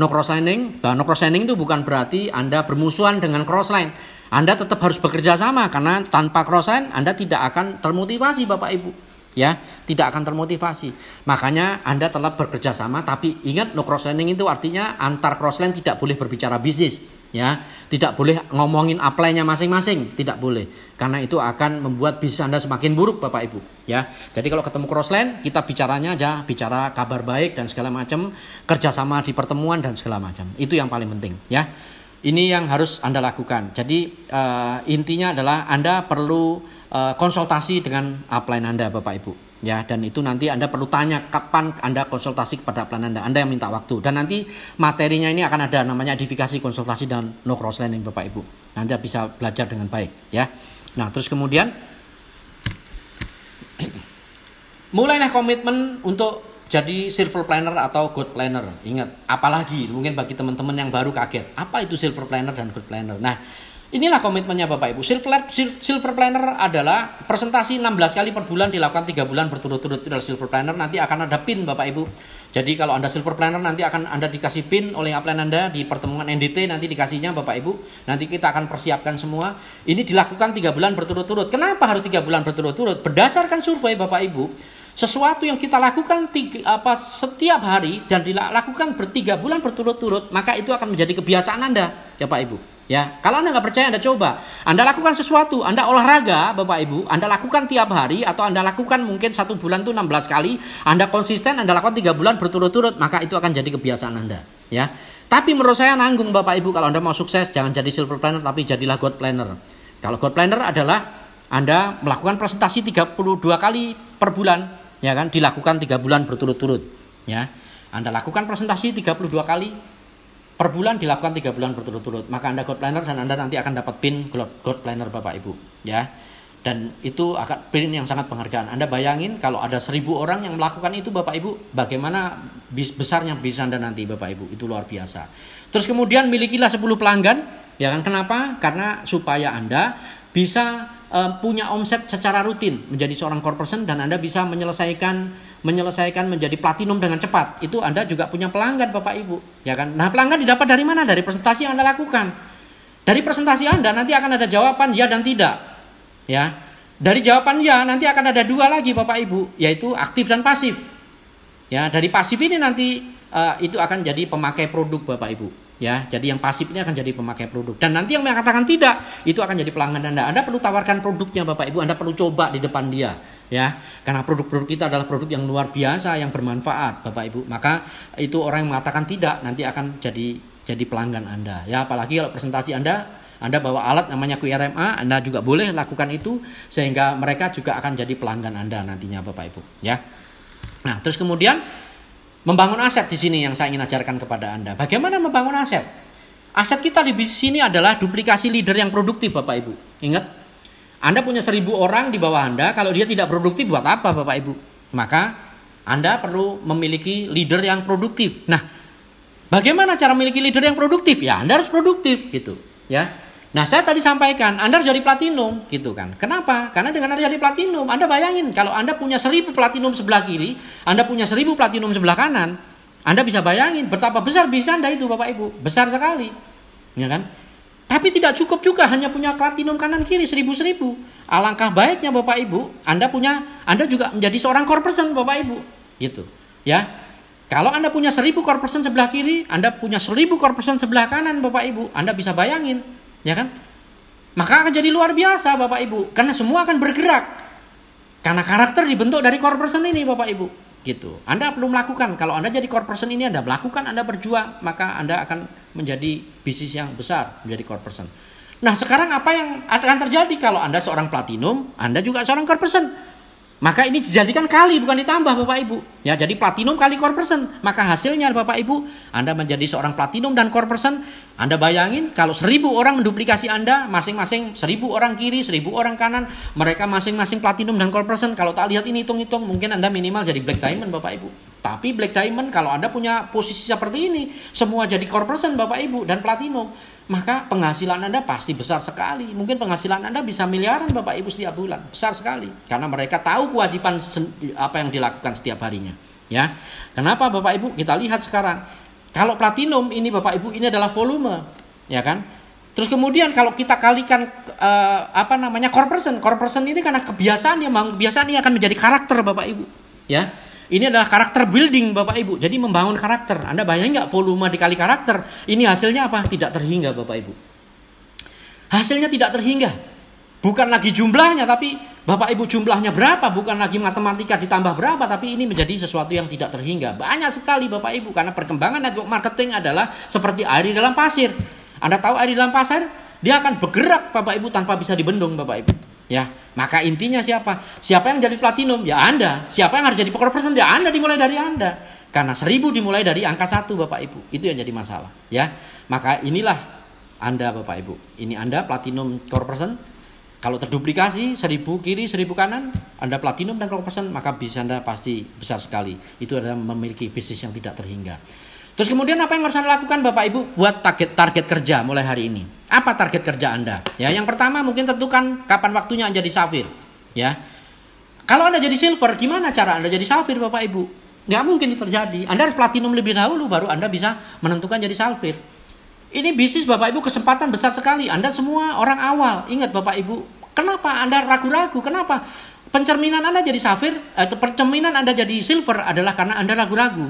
no cross lining, bah, no cross lining itu bukan berarti Anda bermusuhan dengan cross line. Anda tetap harus bekerja sama karena tanpa cross line Anda tidak akan termotivasi Bapak Ibu ya tidak akan termotivasi. Makanya anda telah bekerja sama tapi ingat no cross landing itu artinya antar cross line tidak boleh berbicara bisnis ya. Tidak boleh ngomongin apply-nya masing-masing tidak boleh. Karena itu akan membuat bisnis anda semakin buruk bapak ibu ya. Jadi kalau ketemu cross line kita bicaranya aja bicara kabar baik dan segala macam kerjasama di pertemuan dan segala macam. Itu yang paling penting ya. Ini yang harus anda lakukan. Jadi uh, intinya adalah anda perlu Eh, konsultasi dengan upline Anda Bapak Ibu. Ya dan itu nanti Anda perlu tanya kapan Anda konsultasi kepada upline Anda. Anda yang minta waktu. Dan nanti materinya ini akan ada namanya edifikasi konsultasi dan no cross landing Bapak Ibu. Nanti bisa belajar dengan baik ya. Nah terus kemudian mulailah komitmen untuk jadi silver planner atau good planner. Ingat apalagi mungkin bagi teman-teman yang baru kaget apa itu silver planner dan good planner? Nah Inilah komitmennya Bapak Ibu. Silver, silver planner adalah presentasi 16 kali per bulan dilakukan 3 bulan berturut-turut adalah silver planner. Nanti akan ada pin Bapak Ibu. Jadi kalau Anda silver planner nanti akan Anda dikasih pin oleh upline Anda di pertemuan NDT nanti dikasihnya Bapak Ibu. Nanti kita akan persiapkan semua. Ini dilakukan 3 bulan berturut-turut. Kenapa harus 3 bulan berturut-turut? Berdasarkan survei Bapak Ibu, sesuatu yang kita lakukan tiga, apa setiap hari dan dilakukan bertiga bulan berturut-turut maka itu akan menjadi kebiasaan anda ya pak ibu Ya, kalau Anda nggak percaya Anda coba. Anda lakukan sesuatu, Anda olahraga, Bapak Ibu, Anda lakukan tiap hari atau Anda lakukan mungkin satu bulan itu 16 kali, Anda konsisten, Anda lakukan tiga bulan berturut-turut, maka itu akan jadi kebiasaan Anda. Ya, tapi menurut saya nanggung Bapak Ibu kalau Anda mau sukses jangan jadi silver planner tapi jadilah god planner. Kalau god planner adalah Anda melakukan presentasi 32 kali per bulan, ya kan, dilakukan tiga bulan berturut-turut. Ya, Anda lakukan presentasi 32 kali per bulan dilakukan tiga bulan berturut-turut. Maka anda God Planner dan anda nanti akan dapat pin God Planner bapak ibu ya. Dan itu akan pin yang sangat penghargaan. Anda bayangin kalau ada seribu orang yang melakukan itu bapak ibu bagaimana besarnya bisa anda nanti bapak ibu. Itu luar biasa. Terus kemudian milikilah 10 pelanggan. Ya kan? Kenapa? Karena supaya anda bisa uh, punya omset secara rutin menjadi seorang core person dan anda bisa menyelesaikan menyelesaikan menjadi platinum dengan cepat, itu Anda juga punya pelanggan Bapak Ibu, ya kan? Nah, pelanggan didapat dari mana? Dari presentasi yang Anda lakukan. Dari presentasi Anda nanti akan ada jawaban ya dan tidak. Ya. Dari jawaban ya nanti akan ada dua lagi Bapak Ibu, yaitu aktif dan pasif. Ya, dari pasif ini nanti uh, itu akan jadi pemakai produk Bapak Ibu. Ya, jadi yang pasif ini akan jadi pemakai produk. Dan nanti yang mengatakan tidak, itu akan jadi pelanggan Anda. Anda perlu tawarkan produknya Bapak Ibu, Anda perlu coba di depan dia, ya. Karena produk-produk kita adalah produk yang luar biasa, yang bermanfaat Bapak Ibu. Maka itu orang yang mengatakan tidak nanti akan jadi jadi pelanggan Anda. Ya, apalagi kalau presentasi Anda anda bawa alat namanya QRMA, Anda juga boleh lakukan itu sehingga mereka juga akan jadi pelanggan Anda nantinya Bapak Ibu, ya. Nah, terus kemudian membangun aset di sini yang saya ingin ajarkan kepada Anda. Bagaimana membangun aset? Aset kita di bisnis ini adalah duplikasi leader yang produktif Bapak Ibu. Ingat, Anda punya seribu orang di bawah Anda, kalau dia tidak produktif buat apa Bapak Ibu? Maka Anda perlu memiliki leader yang produktif. Nah, bagaimana cara memiliki leader yang produktif? Ya, Anda harus produktif gitu, ya. Nah, saya tadi sampaikan, Anda harus jadi platinum, gitu kan. Kenapa? Karena dengan Anda jadi platinum, Anda bayangin kalau Anda punya seribu platinum sebelah kiri, Anda punya seribu platinum sebelah kanan, Anda bisa bayangin betapa besar bisa Anda itu, Bapak Ibu. Besar sekali. Ya kan? Tapi tidak cukup juga hanya punya platinum kanan kiri seribu-seribu. Alangkah baiknya Bapak Ibu, Anda punya Anda juga menjadi seorang core person Bapak Ibu. Gitu. Ya. Kalau Anda punya seribu core person sebelah kiri, Anda punya seribu core person sebelah kanan Bapak Ibu. Anda bisa bayangin Ya kan? Maka akan jadi luar biasa Bapak Ibu. Karena semua akan bergerak. Karena karakter dibentuk dari core person ini Bapak Ibu. Gitu. Anda perlu melakukan. Kalau Anda jadi core person ini Anda melakukan, Anda berjuang. Maka Anda akan menjadi bisnis yang besar. Menjadi core person. Nah sekarang apa yang akan terjadi kalau Anda seorang platinum, Anda juga seorang core person. Maka ini dijadikan kali bukan ditambah Bapak Ibu. Ya, jadi platinum kali core person. Maka hasilnya Bapak Ibu, Anda menjadi seorang platinum dan core person. Anda bayangin kalau seribu orang menduplikasi Anda, masing-masing seribu orang kiri, seribu orang kanan, mereka masing-masing platinum dan core person. Kalau tak lihat ini hitung-hitung, mungkin Anda minimal jadi black diamond Bapak Ibu. Tapi black diamond kalau Anda punya posisi seperti ini, semua jadi core person Bapak Ibu dan platinum maka penghasilan Anda pasti besar sekali. Mungkin penghasilan Anda bisa miliaran Bapak Ibu setiap bulan, besar sekali. Karena mereka tahu kewajiban apa yang dilakukan setiap harinya. Ya, kenapa Bapak Ibu? Kita lihat sekarang. Kalau platinum ini Bapak Ibu ini adalah volume, ya kan? Terus kemudian kalau kita kalikan uh, apa namanya core person ini karena kebiasaan yang kebiasaan ini akan menjadi karakter Bapak Ibu, ya. Ini adalah karakter building Bapak Ibu. Jadi membangun karakter. Anda bayangin nggak volume dikali karakter? Ini hasilnya apa? Tidak terhingga Bapak Ibu. Hasilnya tidak terhingga. Bukan lagi jumlahnya tapi Bapak Ibu jumlahnya berapa? Bukan lagi matematika ditambah berapa tapi ini menjadi sesuatu yang tidak terhingga. Banyak sekali Bapak Ibu karena perkembangan network marketing adalah seperti air di dalam pasir. Anda tahu air di dalam pasir? Dia akan bergerak Bapak Ibu tanpa bisa dibendung Bapak Ibu. Ya, maka intinya siapa? Siapa yang jadi platinum? Ya Anda. Siapa yang harus jadi poker person? Ya Anda dimulai dari Anda. Karena seribu dimulai dari angka satu Bapak Ibu. Itu yang jadi masalah. Ya, maka inilah Anda Bapak Ibu. Ini Anda platinum core person. Kalau terduplikasi seribu kiri seribu kanan, Anda platinum dan core person, maka bisa Anda pasti besar sekali. Itu adalah memiliki bisnis yang tidak terhingga. Terus kemudian apa yang harus Anda lakukan Bapak Ibu buat target target kerja mulai hari ini? Apa target kerja Anda? Ya, yang pertama mungkin tentukan kapan waktunya Anda jadi safir. Ya. Kalau Anda jadi silver, gimana cara Anda jadi safir Bapak Ibu? Nggak mungkin itu terjadi. Anda harus platinum lebih dahulu baru Anda bisa menentukan jadi safir. Ini bisnis Bapak Ibu kesempatan besar sekali. Anda semua orang awal. Ingat Bapak Ibu, kenapa Anda ragu-ragu? Kenapa? Pencerminan Anda jadi safir, atau pencerminan Anda jadi silver adalah karena Anda ragu-ragu.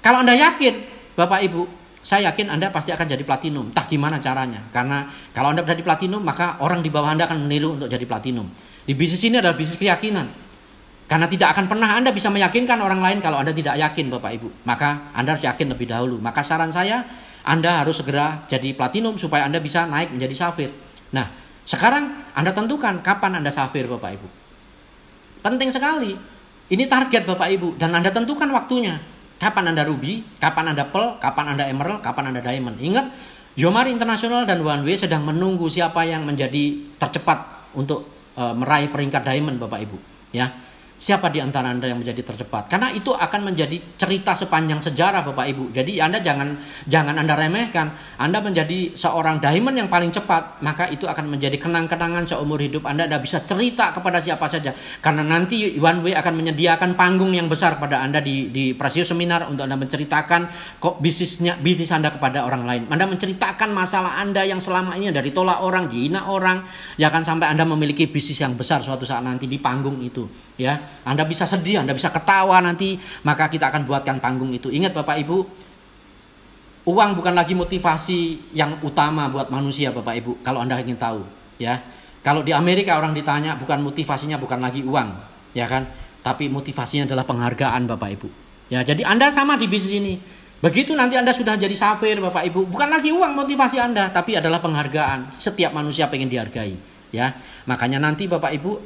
Kalau Anda yakin, Bapak Ibu, saya yakin Anda pasti akan jadi platinum. Entah gimana caranya. Karena kalau Anda jadi platinum, maka orang di bawah Anda akan meniru untuk jadi platinum. Di bisnis ini adalah bisnis keyakinan. Karena tidak akan pernah Anda bisa meyakinkan orang lain kalau Anda tidak yakin Bapak Ibu. Maka Anda harus yakin lebih dahulu. Maka saran saya, Anda harus segera jadi platinum supaya Anda bisa naik menjadi safir. Nah, sekarang Anda tentukan kapan Anda safir Bapak Ibu. Penting sekali. Ini target Bapak Ibu dan Anda tentukan waktunya. Kapan Anda ruby, kapan Anda pearl, kapan Anda emerald, kapan Anda diamond. Ingat, Yomari International dan One Way sedang menunggu siapa yang menjadi tercepat untuk uh, meraih peringkat diamond Bapak Ibu. Ya, siapa di antara Anda yang menjadi tercepat. Karena itu akan menjadi cerita sepanjang sejarah Bapak Ibu. Jadi Anda jangan jangan Anda remehkan. Anda menjadi seorang diamond yang paling cepat, maka itu akan menjadi kenang-kenangan seumur hidup Anda. Anda bisa cerita kepada siapa saja. Karena nanti One Way akan menyediakan panggung yang besar pada Anda di di Prasio Seminar untuk Anda menceritakan kok bisnisnya bisnis Anda kepada orang lain. Anda menceritakan masalah Anda yang selama ini dari tolak orang, dihina orang, ya akan sampai Anda memiliki bisnis yang besar suatu saat nanti di panggung itu, ya. Anda bisa sedih, Anda bisa ketawa nanti, maka kita akan buatkan panggung itu. Ingat Bapak Ibu, uang bukan lagi motivasi yang utama buat manusia Bapak Ibu, kalau Anda ingin tahu, ya. Kalau di Amerika orang ditanya bukan motivasinya bukan lagi uang, ya kan? Tapi motivasinya adalah penghargaan Bapak Ibu. Ya, jadi Anda sama di bisnis ini. Begitu nanti Anda sudah jadi safir Bapak Ibu, bukan lagi uang motivasi Anda, tapi adalah penghargaan. Setiap manusia pengen dihargai, ya. Makanya nanti Bapak Ibu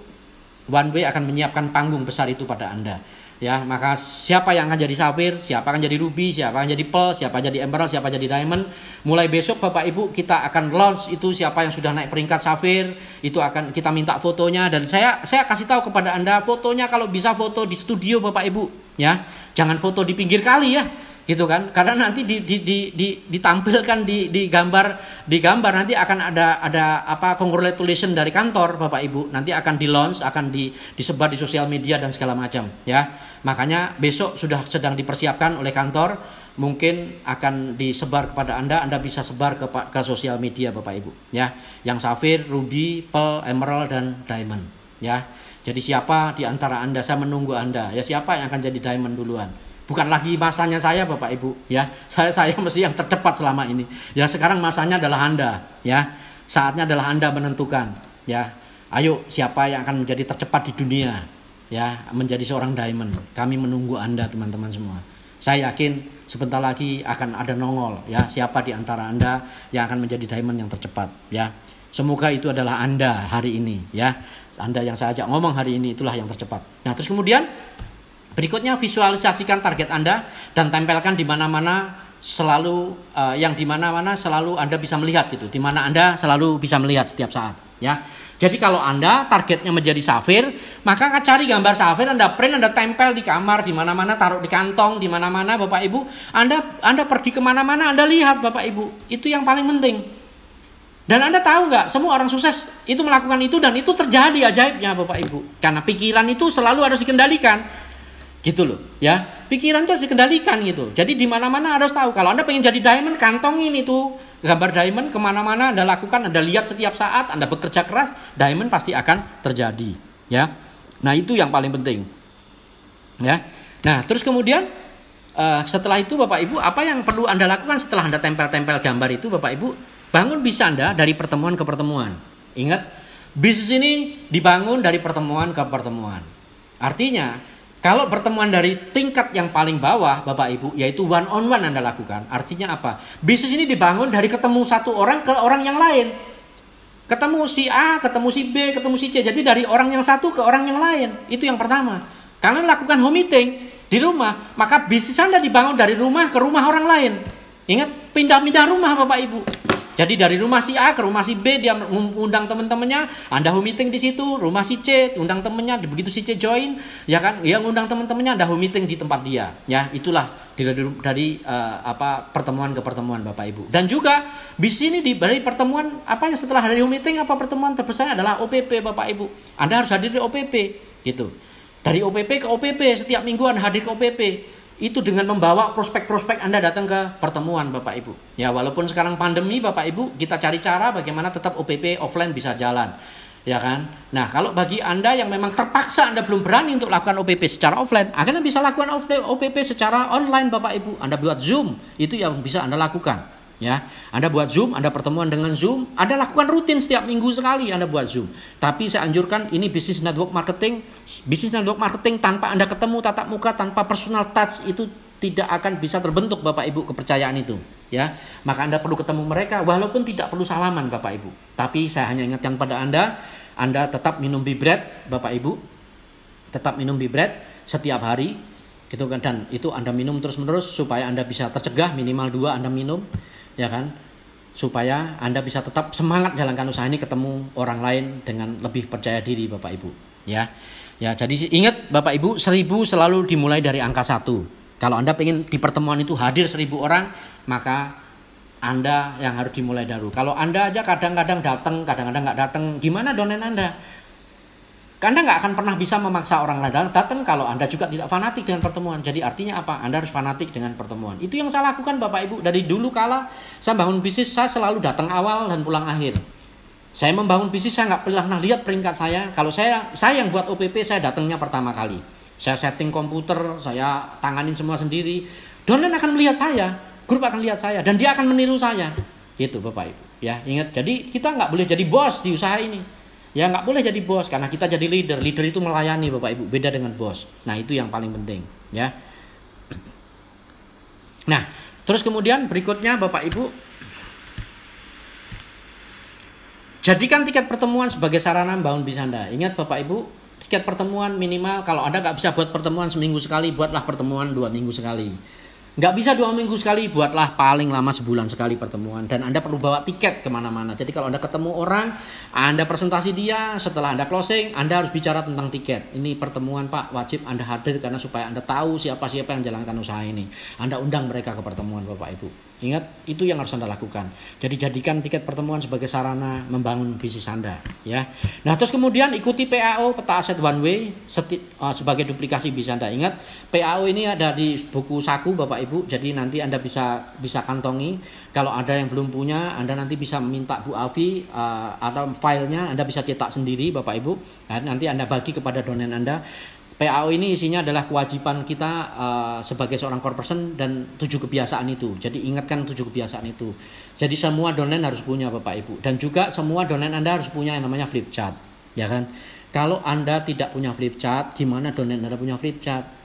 One Way akan menyiapkan panggung besar itu pada Anda. Ya maka siapa yang akan jadi safir siapa akan jadi ruby siapa akan jadi pearl siapa jadi emerald siapa jadi diamond mulai besok bapak ibu kita akan launch itu siapa yang sudah naik peringkat safir itu akan kita minta fotonya dan saya saya kasih tahu kepada anda fotonya kalau bisa foto di studio bapak ibu ya. Jangan foto di pinggir kali ya gitu kan? Karena nanti di, di, di, di, ditampilkan di, di gambar di gambar nanti akan ada ada apa congratulation dari kantor bapak ibu. Nanti akan di launch akan di, disebar di sosial media dan segala macam ya. Makanya besok sudah sedang dipersiapkan oleh kantor mungkin akan disebar kepada anda anda bisa sebar ke ke sosial media bapak ibu ya. Yang safir ruby pearl emerald dan diamond ya. Jadi siapa di antara anda? Saya menunggu anda. Ya siapa yang akan jadi diamond duluan Bukan lagi masanya saya Bapak Ibu, ya. Saya saya mesti yang tercepat selama ini. Ya, sekarang masanya adalah Anda, ya. Saatnya adalah Anda menentukan, ya. Ayo siapa yang akan menjadi tercepat di dunia, ya, menjadi seorang diamond. Kami menunggu Anda teman-teman semua. Saya yakin sebentar lagi akan ada nongol, ya. Siapa di antara Anda yang akan menjadi diamond yang tercepat, ya. Semoga itu adalah Anda hari ini, ya. Anda yang saya ajak ngomong hari ini itulah yang tercepat. Nah, terus kemudian Berikutnya visualisasikan target Anda dan tempelkan di mana-mana selalu uh, yang di mana-mana selalu Anda bisa melihat gitu. Di mana Anda selalu bisa melihat setiap saat, ya. Jadi kalau Anda targetnya menjadi safir, maka cari gambar safir, Anda print, Anda tempel di kamar, di mana-mana, taruh di kantong, di mana-mana, Bapak Ibu. Anda Anda pergi ke mana-mana, Anda lihat, Bapak Ibu. Itu yang paling penting. Dan Anda tahu nggak, semua orang sukses itu melakukan itu dan itu terjadi ajaibnya, Bapak Ibu. Karena pikiran itu selalu harus dikendalikan gitu loh ya. Pikiran harus dikendalikan gitu. Jadi di mana mana harus tahu. Kalau anda pengen jadi diamond kantongin itu gambar diamond ke mana-mana anda lakukan anda lihat setiap saat anda bekerja keras diamond pasti akan terjadi ya. Nah itu yang paling penting ya. Nah terus kemudian uh, setelah itu bapak ibu apa yang perlu anda lakukan setelah anda tempel-tempel gambar itu bapak ibu? Bangun bisa anda dari pertemuan ke pertemuan. Ingat bisnis ini dibangun dari pertemuan ke pertemuan. Artinya kalau pertemuan dari tingkat yang paling bawah, Bapak Ibu, yaitu one on one Anda lakukan, artinya apa? Bisnis ini dibangun dari ketemu satu orang ke orang yang lain. Ketemu si A, ketemu si B, ketemu si C. Jadi dari orang yang satu ke orang yang lain. Itu yang pertama. Karena lakukan home meeting di rumah, maka bisnis Anda dibangun dari rumah ke rumah orang lain. Ingat, pindah-pindah rumah Bapak Ibu. Jadi dari rumah si A ke rumah si B dia undang teman-temannya, Anda home meeting di situ, rumah si C undang temennya, begitu si C join, ya kan, yang undang teman-temannya Anda home meeting di tempat dia, ya itulah dari dari uh, apa pertemuan ke pertemuan Bapak Ibu. Dan juga di sini di dari pertemuan apa yang setelah dari home meeting apa pertemuan terbesar adalah OPP Bapak Ibu. Anda harus hadir di OPP gitu. Dari OPP ke OPP setiap minggu Anda hadir ke OPP itu dengan membawa prospek-prospek Anda datang ke pertemuan Bapak Ibu. Ya walaupun sekarang pandemi Bapak Ibu, kita cari cara bagaimana tetap OPP offline bisa jalan. Ya kan? Nah, kalau bagi Anda yang memang terpaksa Anda belum berani untuk lakukan OPP secara offline, akhirnya bisa lakukan OPP secara online Bapak Ibu. Anda buat Zoom, itu yang bisa Anda lakukan ya Anda buat Zoom Anda pertemuan dengan Zoom Anda lakukan rutin setiap minggu sekali Anda buat Zoom. Tapi saya anjurkan ini bisnis network marketing bisnis network marketing tanpa Anda ketemu tatap muka tanpa personal touch itu tidak akan bisa terbentuk Bapak Ibu kepercayaan itu. Ya maka Anda perlu ketemu mereka walaupun tidak perlu salaman Bapak Ibu. Tapi saya hanya ingatkan pada Anda Anda tetap minum bibret Bapak Ibu. Tetap minum bibret setiap hari gitu kan dan itu Anda minum terus menerus supaya Anda bisa tercegah minimal dua Anda minum ya kan supaya Anda bisa tetap semangat jalankan usaha ini ketemu orang lain dengan lebih percaya diri Bapak Ibu ya ya jadi ingat Bapak Ibu seribu selalu dimulai dari angka satu kalau Anda ingin di pertemuan itu hadir seribu orang maka anda yang harus dimulai dulu. Kalau Anda aja kadang-kadang datang, kadang-kadang nggak datang, gimana donen Anda? Anda nggak akan pernah bisa memaksa orang lain datang kalau Anda juga tidak fanatik dengan pertemuan. Jadi artinya apa? Anda harus fanatik dengan pertemuan. Itu yang saya lakukan Bapak Ibu. Dari dulu kala saya bangun bisnis, saya selalu datang awal dan pulang akhir. Saya membangun bisnis saya nggak pernah lihat peringkat saya. Kalau saya saya yang buat OPP saya datangnya pertama kali. Saya setting komputer, saya tanganin semua sendiri. Downline akan melihat saya, grup akan lihat saya dan dia akan meniru saya. Gitu Bapak Ibu. Ya, ingat. Jadi kita nggak boleh jadi bos di usaha ini. Ya nggak boleh jadi bos karena kita jadi leader. Leader itu melayani Bapak Ibu, beda dengan bos. Nah, itu yang paling penting, ya. Nah, terus kemudian berikutnya Bapak Ibu Jadikan tiket pertemuan sebagai sarana membangun bisnis Anda. Ingat Bapak Ibu, tiket pertemuan minimal kalau Anda nggak bisa buat pertemuan seminggu sekali, buatlah pertemuan dua minggu sekali. Nggak bisa dua minggu sekali, buatlah paling lama sebulan sekali pertemuan. Dan Anda perlu bawa tiket ke mana-mana. Jadi kalau Anda ketemu orang, Anda presentasi dia, setelah Anda closing, Anda harus bicara tentang tiket. Ini pertemuan Pak, wajib Anda hadir karena supaya Anda tahu siapa-siapa yang jalankan usaha ini. Anda undang mereka ke pertemuan Bapak Ibu. Ingat, itu yang harus Anda lakukan. Jadi jadikan tiket pertemuan sebagai sarana membangun bisnis Anda, ya. Nah, terus kemudian ikuti PAO peta aset one way seti, uh, sebagai duplikasi bisnis Anda. Ingat, PAO ini ada di buku saku Bapak Ibu. Jadi nanti Anda bisa bisa kantongi. Kalau ada yang belum punya, Anda nanti bisa minta Bu Alfi uh, atau filenya Anda bisa cetak sendiri Bapak Ibu. Nah, nanti Anda bagi kepada donen Anda. PAO ini isinya adalah kewajiban kita uh, sebagai seorang core person dan tujuh kebiasaan itu. Jadi ingatkan tujuh kebiasaan itu. Jadi semua donen harus punya Bapak Ibu dan juga semua donen Anda harus punya yang namanya flip chart, ya kan? Kalau Anda tidak punya flip chart, gimana donen Anda punya flip chart?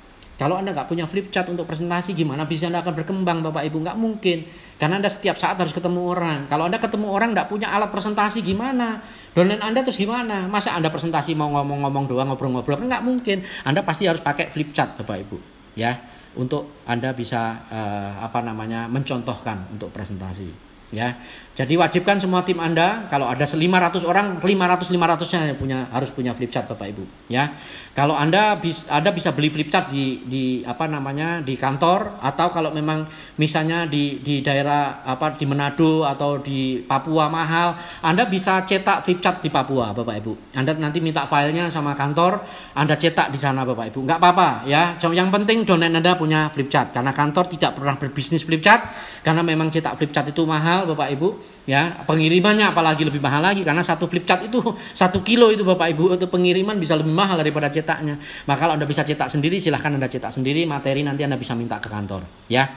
Kalau Anda nggak punya flip chart untuk presentasi, gimana bisa Anda akan berkembang Bapak Ibu? Nggak mungkin. Karena Anda setiap saat harus ketemu orang. Kalau Anda ketemu orang nggak punya alat presentasi, gimana? Downline Anda terus gimana? Masa Anda presentasi mau ngomong-ngomong doang ngobrol-ngobrol kan nggak mungkin. Anda pasti harus pakai flip chart Bapak Ibu, ya. Untuk Anda bisa uh, apa namanya? mencontohkan untuk presentasi ya. Jadi wajibkan semua tim Anda kalau ada 500 orang 500 500-nya punya harus punya flip chart Bapak Ibu ya. Kalau Anda bisa Anda bisa beli flip chart di di apa namanya di kantor atau kalau memang misalnya di di daerah apa di Manado atau di Papua mahal, Anda bisa cetak flip chart di Papua Bapak Ibu. Anda nanti minta filenya sama kantor, Anda cetak di sana Bapak Ibu. Enggak apa-apa ya. Yang penting donen Anda punya flip chart karena kantor tidak pernah berbisnis flip chart karena memang cetak flip chart itu mahal Bapak Ibu ya pengirimannya apalagi lebih mahal lagi karena satu flip chart itu satu kilo itu bapak ibu untuk pengiriman bisa lebih mahal daripada cetaknya. Maka kalau anda bisa cetak sendiri silahkan anda cetak sendiri materi nanti anda bisa minta ke kantor ya.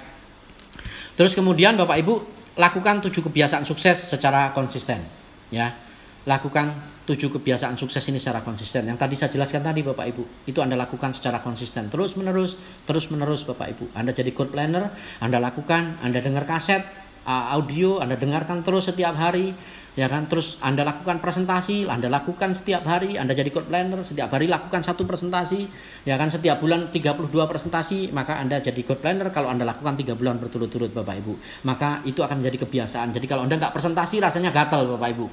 Terus kemudian bapak ibu lakukan tujuh kebiasaan sukses secara konsisten ya. Lakukan tujuh kebiasaan sukses ini secara konsisten. Yang tadi saya jelaskan tadi bapak ibu itu anda lakukan secara konsisten. Terus menerus terus menerus bapak ibu. Anda jadi good planner anda lakukan anda dengar kaset uh, audio Anda dengarkan terus setiap hari ya kan? Terus Anda lakukan presentasi Anda lakukan setiap hari Anda jadi code planner setiap hari lakukan satu presentasi ya kan? Setiap bulan 32 presentasi maka Anda jadi code planner. Kalau Anda lakukan tiga bulan berturut-turut Bapak Ibu maka itu akan menjadi kebiasaan. Jadi kalau Anda nggak presentasi rasanya gatal Bapak Ibu.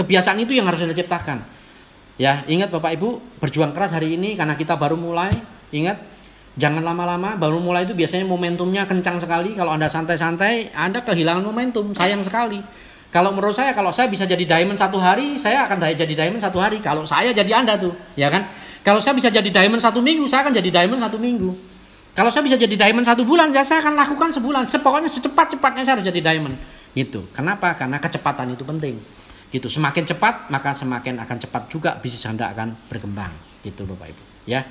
Kebiasaan itu yang harus Anda ciptakan. Ya ingat Bapak Ibu berjuang keras hari ini karena kita baru mulai. Ingat Jangan lama-lama, baru mulai itu biasanya momentumnya kencang sekali. Kalau Anda santai-santai, Anda kehilangan momentum, sayang sekali. Kalau menurut saya, kalau saya bisa jadi diamond satu hari, saya akan jadi diamond satu hari. Kalau saya jadi Anda tuh, ya kan? Kalau saya bisa jadi diamond satu minggu, saya akan jadi diamond satu minggu. Kalau saya bisa jadi diamond satu bulan, ya saya akan lakukan sebulan. Pokoknya secepat-cepatnya saya harus jadi diamond. Gitu. Kenapa? Karena kecepatan itu penting. Gitu. Semakin cepat, maka semakin akan cepat juga bisnis Anda akan berkembang. Gitu Bapak Ibu. Ya.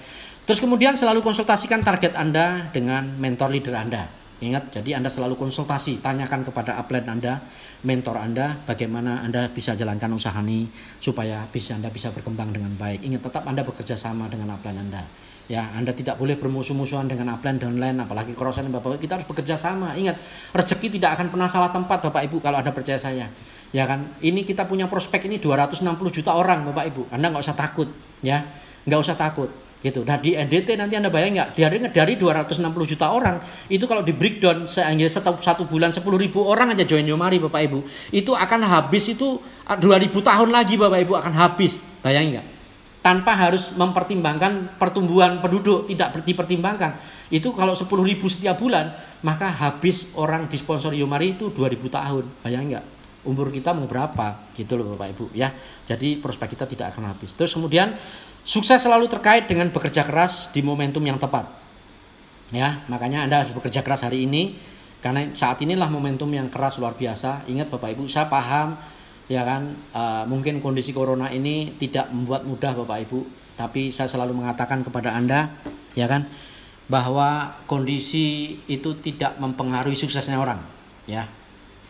Terus kemudian selalu konsultasikan target Anda dengan mentor leader Anda. Ingat, jadi Anda selalu konsultasi, tanyakan kepada upline Anda, mentor Anda, bagaimana Anda bisa jalankan usaha ini supaya bisa Anda bisa berkembang dengan baik. Ingat, tetap Anda bekerja sama dengan upline Anda. Ya, Anda tidak boleh bermusuh-musuhan dengan upline downline, apalagi crossan Bapak. Kita harus bekerja sama. Ingat, rezeki tidak akan pernah salah tempat Bapak Ibu kalau Anda percaya saya. Ya kan, ini kita punya prospek ini 260 juta orang Bapak Ibu. Anda nggak usah takut, ya, nggak usah takut gitu. Nah di NDT nanti anda bayang nggak? Dari dari 260 juta orang itu kalau di breakdown sehingga satu, satu bulan 10 ribu orang aja join Yomari bapak ibu. Itu akan habis itu 2000 tahun lagi bapak ibu akan habis. Bayangin nggak? Tanpa harus mempertimbangkan pertumbuhan penduduk tidak dipertimbangkan. Itu kalau 10 ribu setiap bulan maka habis orang di sponsor Yomari itu 2000 tahun. Bayangin nggak? Umur kita mau berapa? Gitu loh bapak ibu ya. Jadi prospek kita tidak akan habis. Terus kemudian Sukses selalu terkait dengan bekerja keras di momentum yang tepat. Ya, makanya Anda harus bekerja keras hari ini karena saat inilah momentum yang keras luar biasa. Ingat Bapak Ibu, saya paham ya kan uh, mungkin kondisi corona ini tidak membuat mudah Bapak Ibu tapi saya selalu mengatakan kepada Anda ya kan bahwa kondisi itu tidak mempengaruhi suksesnya orang ya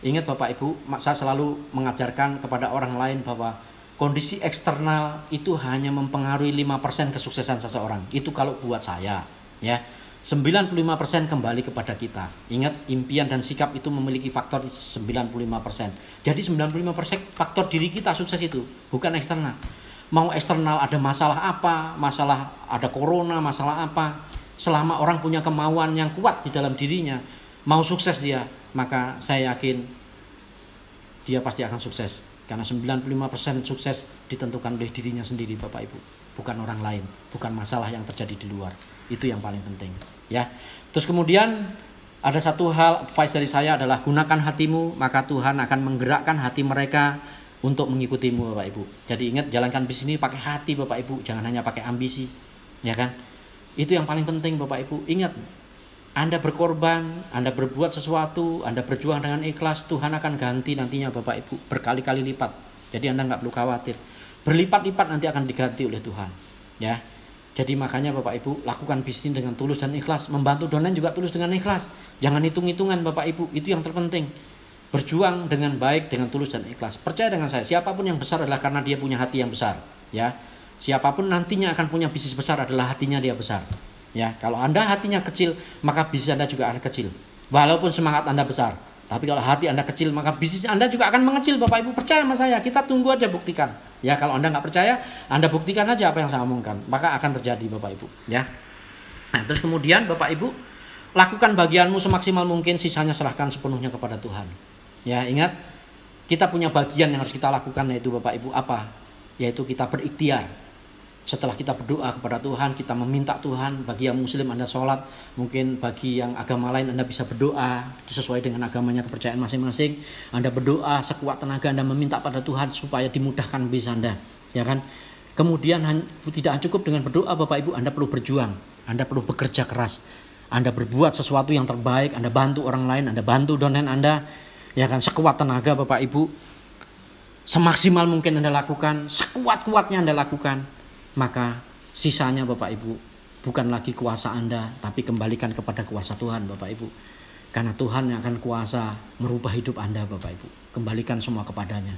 ingat Bapak Ibu saya selalu mengajarkan kepada orang lain bahwa kondisi eksternal itu hanya mempengaruhi 5% kesuksesan seseorang itu kalau buat saya ya 95% kembali kepada kita. Ingat, impian dan sikap itu memiliki faktor 95%. Jadi 95% faktor diri kita sukses itu, bukan eksternal. Mau eksternal ada masalah apa, masalah ada corona, masalah apa. Selama orang punya kemauan yang kuat di dalam dirinya, mau sukses dia, maka saya yakin dia pasti akan sukses. Karena 95% sukses ditentukan oleh dirinya sendiri Bapak Ibu, bukan orang lain, bukan masalah yang terjadi di luar. Itu yang paling penting ya. Terus kemudian ada satu hal advice dari saya adalah gunakan hatimu maka Tuhan akan menggerakkan hati mereka untuk mengikutimu Bapak Ibu. Jadi ingat jalankan bisnis ini pakai hati Bapak Ibu, jangan hanya pakai ambisi. Ya kan? Itu yang paling penting Bapak Ibu. Ingat anda berkorban, Anda berbuat sesuatu, Anda berjuang dengan ikhlas, Tuhan akan ganti nantinya Bapak Ibu berkali-kali lipat. Jadi Anda nggak perlu khawatir. Berlipat-lipat nanti akan diganti oleh Tuhan. Ya, jadi makanya Bapak Ibu lakukan bisnis dengan tulus dan ikhlas. Membantu donen juga tulus dengan ikhlas. Jangan hitung-hitungan Bapak Ibu. Itu yang terpenting. Berjuang dengan baik, dengan tulus dan ikhlas. Percaya dengan saya, siapa pun yang besar adalah karena dia punya hati yang besar. Ya, siapa pun nantinya akan punya bisnis besar adalah hatinya dia besar. Ya, kalau anda hatinya kecil, maka bisnis anda juga akan kecil. Walaupun semangat anda besar, tapi kalau hati Anda kecil, maka bisnis Anda juga akan mengecil. Bapak Ibu percaya sama saya, kita tunggu aja buktikan. Ya, kalau Anda nggak percaya, Anda buktikan aja apa yang saya omongkan. Maka akan terjadi Bapak Ibu. Ya. Nah, terus kemudian Bapak Ibu, lakukan bagianmu semaksimal mungkin, sisanya serahkan sepenuhnya kepada Tuhan. Ya, ingat, kita punya bagian yang harus kita lakukan yaitu Bapak Ibu apa? Yaitu kita berikhtiar setelah kita berdoa kepada Tuhan, kita meminta Tuhan, bagi yang muslim Anda sholat, mungkin bagi yang agama lain Anda bisa berdoa sesuai dengan agamanya kepercayaan masing-masing. Anda berdoa sekuat tenaga Anda meminta pada Tuhan supaya dimudahkan bisa Anda, ya kan? Kemudian tidak cukup dengan berdoa Bapak Ibu, Anda perlu berjuang, Anda perlu bekerja keras. Anda berbuat sesuatu yang terbaik, Anda bantu orang lain, Anda bantu donen Anda, ya kan sekuat tenaga Bapak Ibu. Semaksimal mungkin Anda lakukan, sekuat-kuatnya Anda lakukan maka sisanya Bapak Ibu bukan lagi kuasa Anda, tapi kembalikan kepada kuasa Tuhan Bapak Ibu. Karena Tuhan yang akan kuasa merubah hidup Anda Bapak Ibu. Kembalikan semua kepadanya.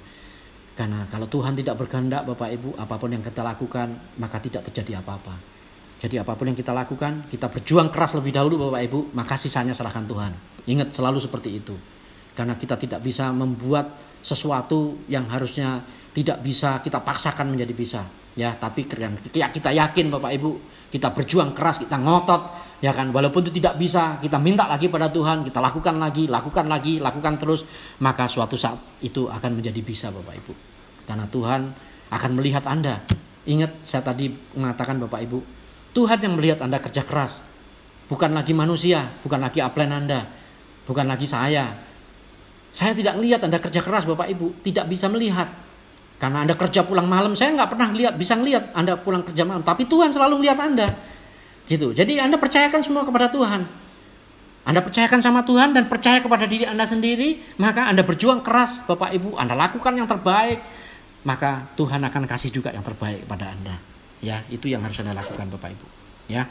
Karena kalau Tuhan tidak berkehendak Bapak Ibu, apa pun yang kita lakukan, maka tidak terjadi apa-apa. Jadi apa pun yang kita lakukan, kita berjuang keras lebih dahulu Bapak Ibu, maka sisanya serahkan Tuhan. Ingat selalu seperti itu. Karena kita tidak bisa membuat sesuatu yang harusnya tidak bisa kita paksakan menjadi bisa ya tapi kita, kita yakin Bapak Ibu kita berjuang keras kita ngotot ya kan? Walaupun itu tidak bisa kita minta lagi pada Tuhan kita lakukan lagi lakukan lagi lakukan terus maka suatu saat itu akan menjadi bisa Bapak Ibu. Karena Tuhan akan melihat Anda. Ingat saya tadi mengatakan Bapak Ibu Tuhan yang melihat Anda kerja keras. Bukan lagi manusia bukan lagi upline Anda bukan lagi saya. Saya tidak melihat Anda kerja keras Bapak Ibu. Tidak bisa melihat karena Anda kerja pulang malam, saya nggak pernah lihat, bisa ngelihat Anda pulang kerja malam. Tapi Tuhan selalu melihat Anda. Gitu. Jadi Anda percayakan semua kepada Tuhan. Anda percayakan sama Tuhan dan percaya kepada diri Anda sendiri, maka Anda berjuang keras, Bapak Ibu, Anda lakukan yang terbaik, maka Tuhan akan kasih juga yang terbaik kepada Anda. Ya, itu yang harus Anda lakukan Bapak Ibu. Ya.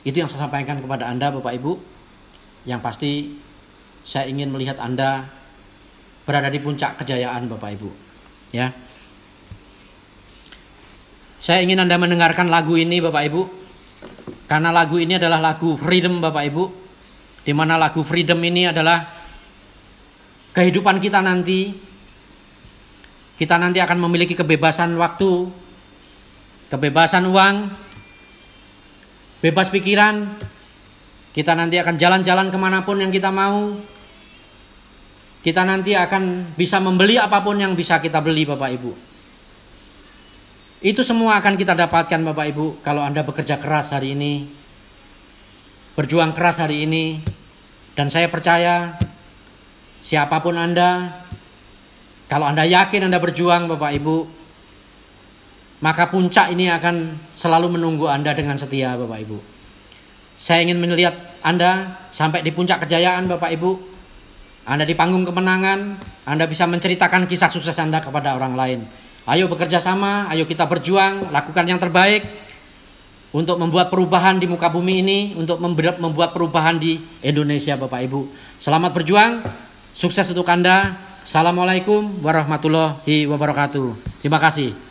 Itu yang saya sampaikan kepada Anda Bapak Ibu. Yang pasti saya ingin melihat Anda berada di puncak kejayaan Bapak Ibu Ya. Saya ingin Anda mendengarkan lagu ini Bapak Ibu. Karena lagu ini adalah lagu freedom Bapak Ibu. Di mana lagu freedom ini adalah kehidupan kita nanti. Kita nanti akan memiliki kebebasan waktu, kebebasan uang, bebas pikiran. Kita nanti akan jalan-jalan ke mana pun yang kita mau, kita nanti akan bisa membeli apa pun yang bisa kita beli Bapak Ibu. Itu semua akan kita dapatkan Bapak Ibu kalau Anda bekerja keras hari ini. Berjuang keras hari ini. Dan saya percaya siapa pun Anda, kalau Anda yakin Anda berjuang Bapak Ibu, maka puncak ini akan selalu menunggu Anda dengan setia Bapak Ibu. Saya ingin melihat Anda sampai di puncak kejayaan Bapak Ibu Anda di panggung kemenangan, Anda bisa menceritakan kisah sukses Anda kepada orang lain. Ayo bekerja sama, ayo kita berjuang, lakukan yang terbaik untuk membuat perubahan di muka bumi ini, untuk membuat perubahan di Indonesia Bapak Ibu. Selamat berjuang, sukses untuk Anda. Assalamualaikum warahmatullahi wabarakatuh. Terima kasih.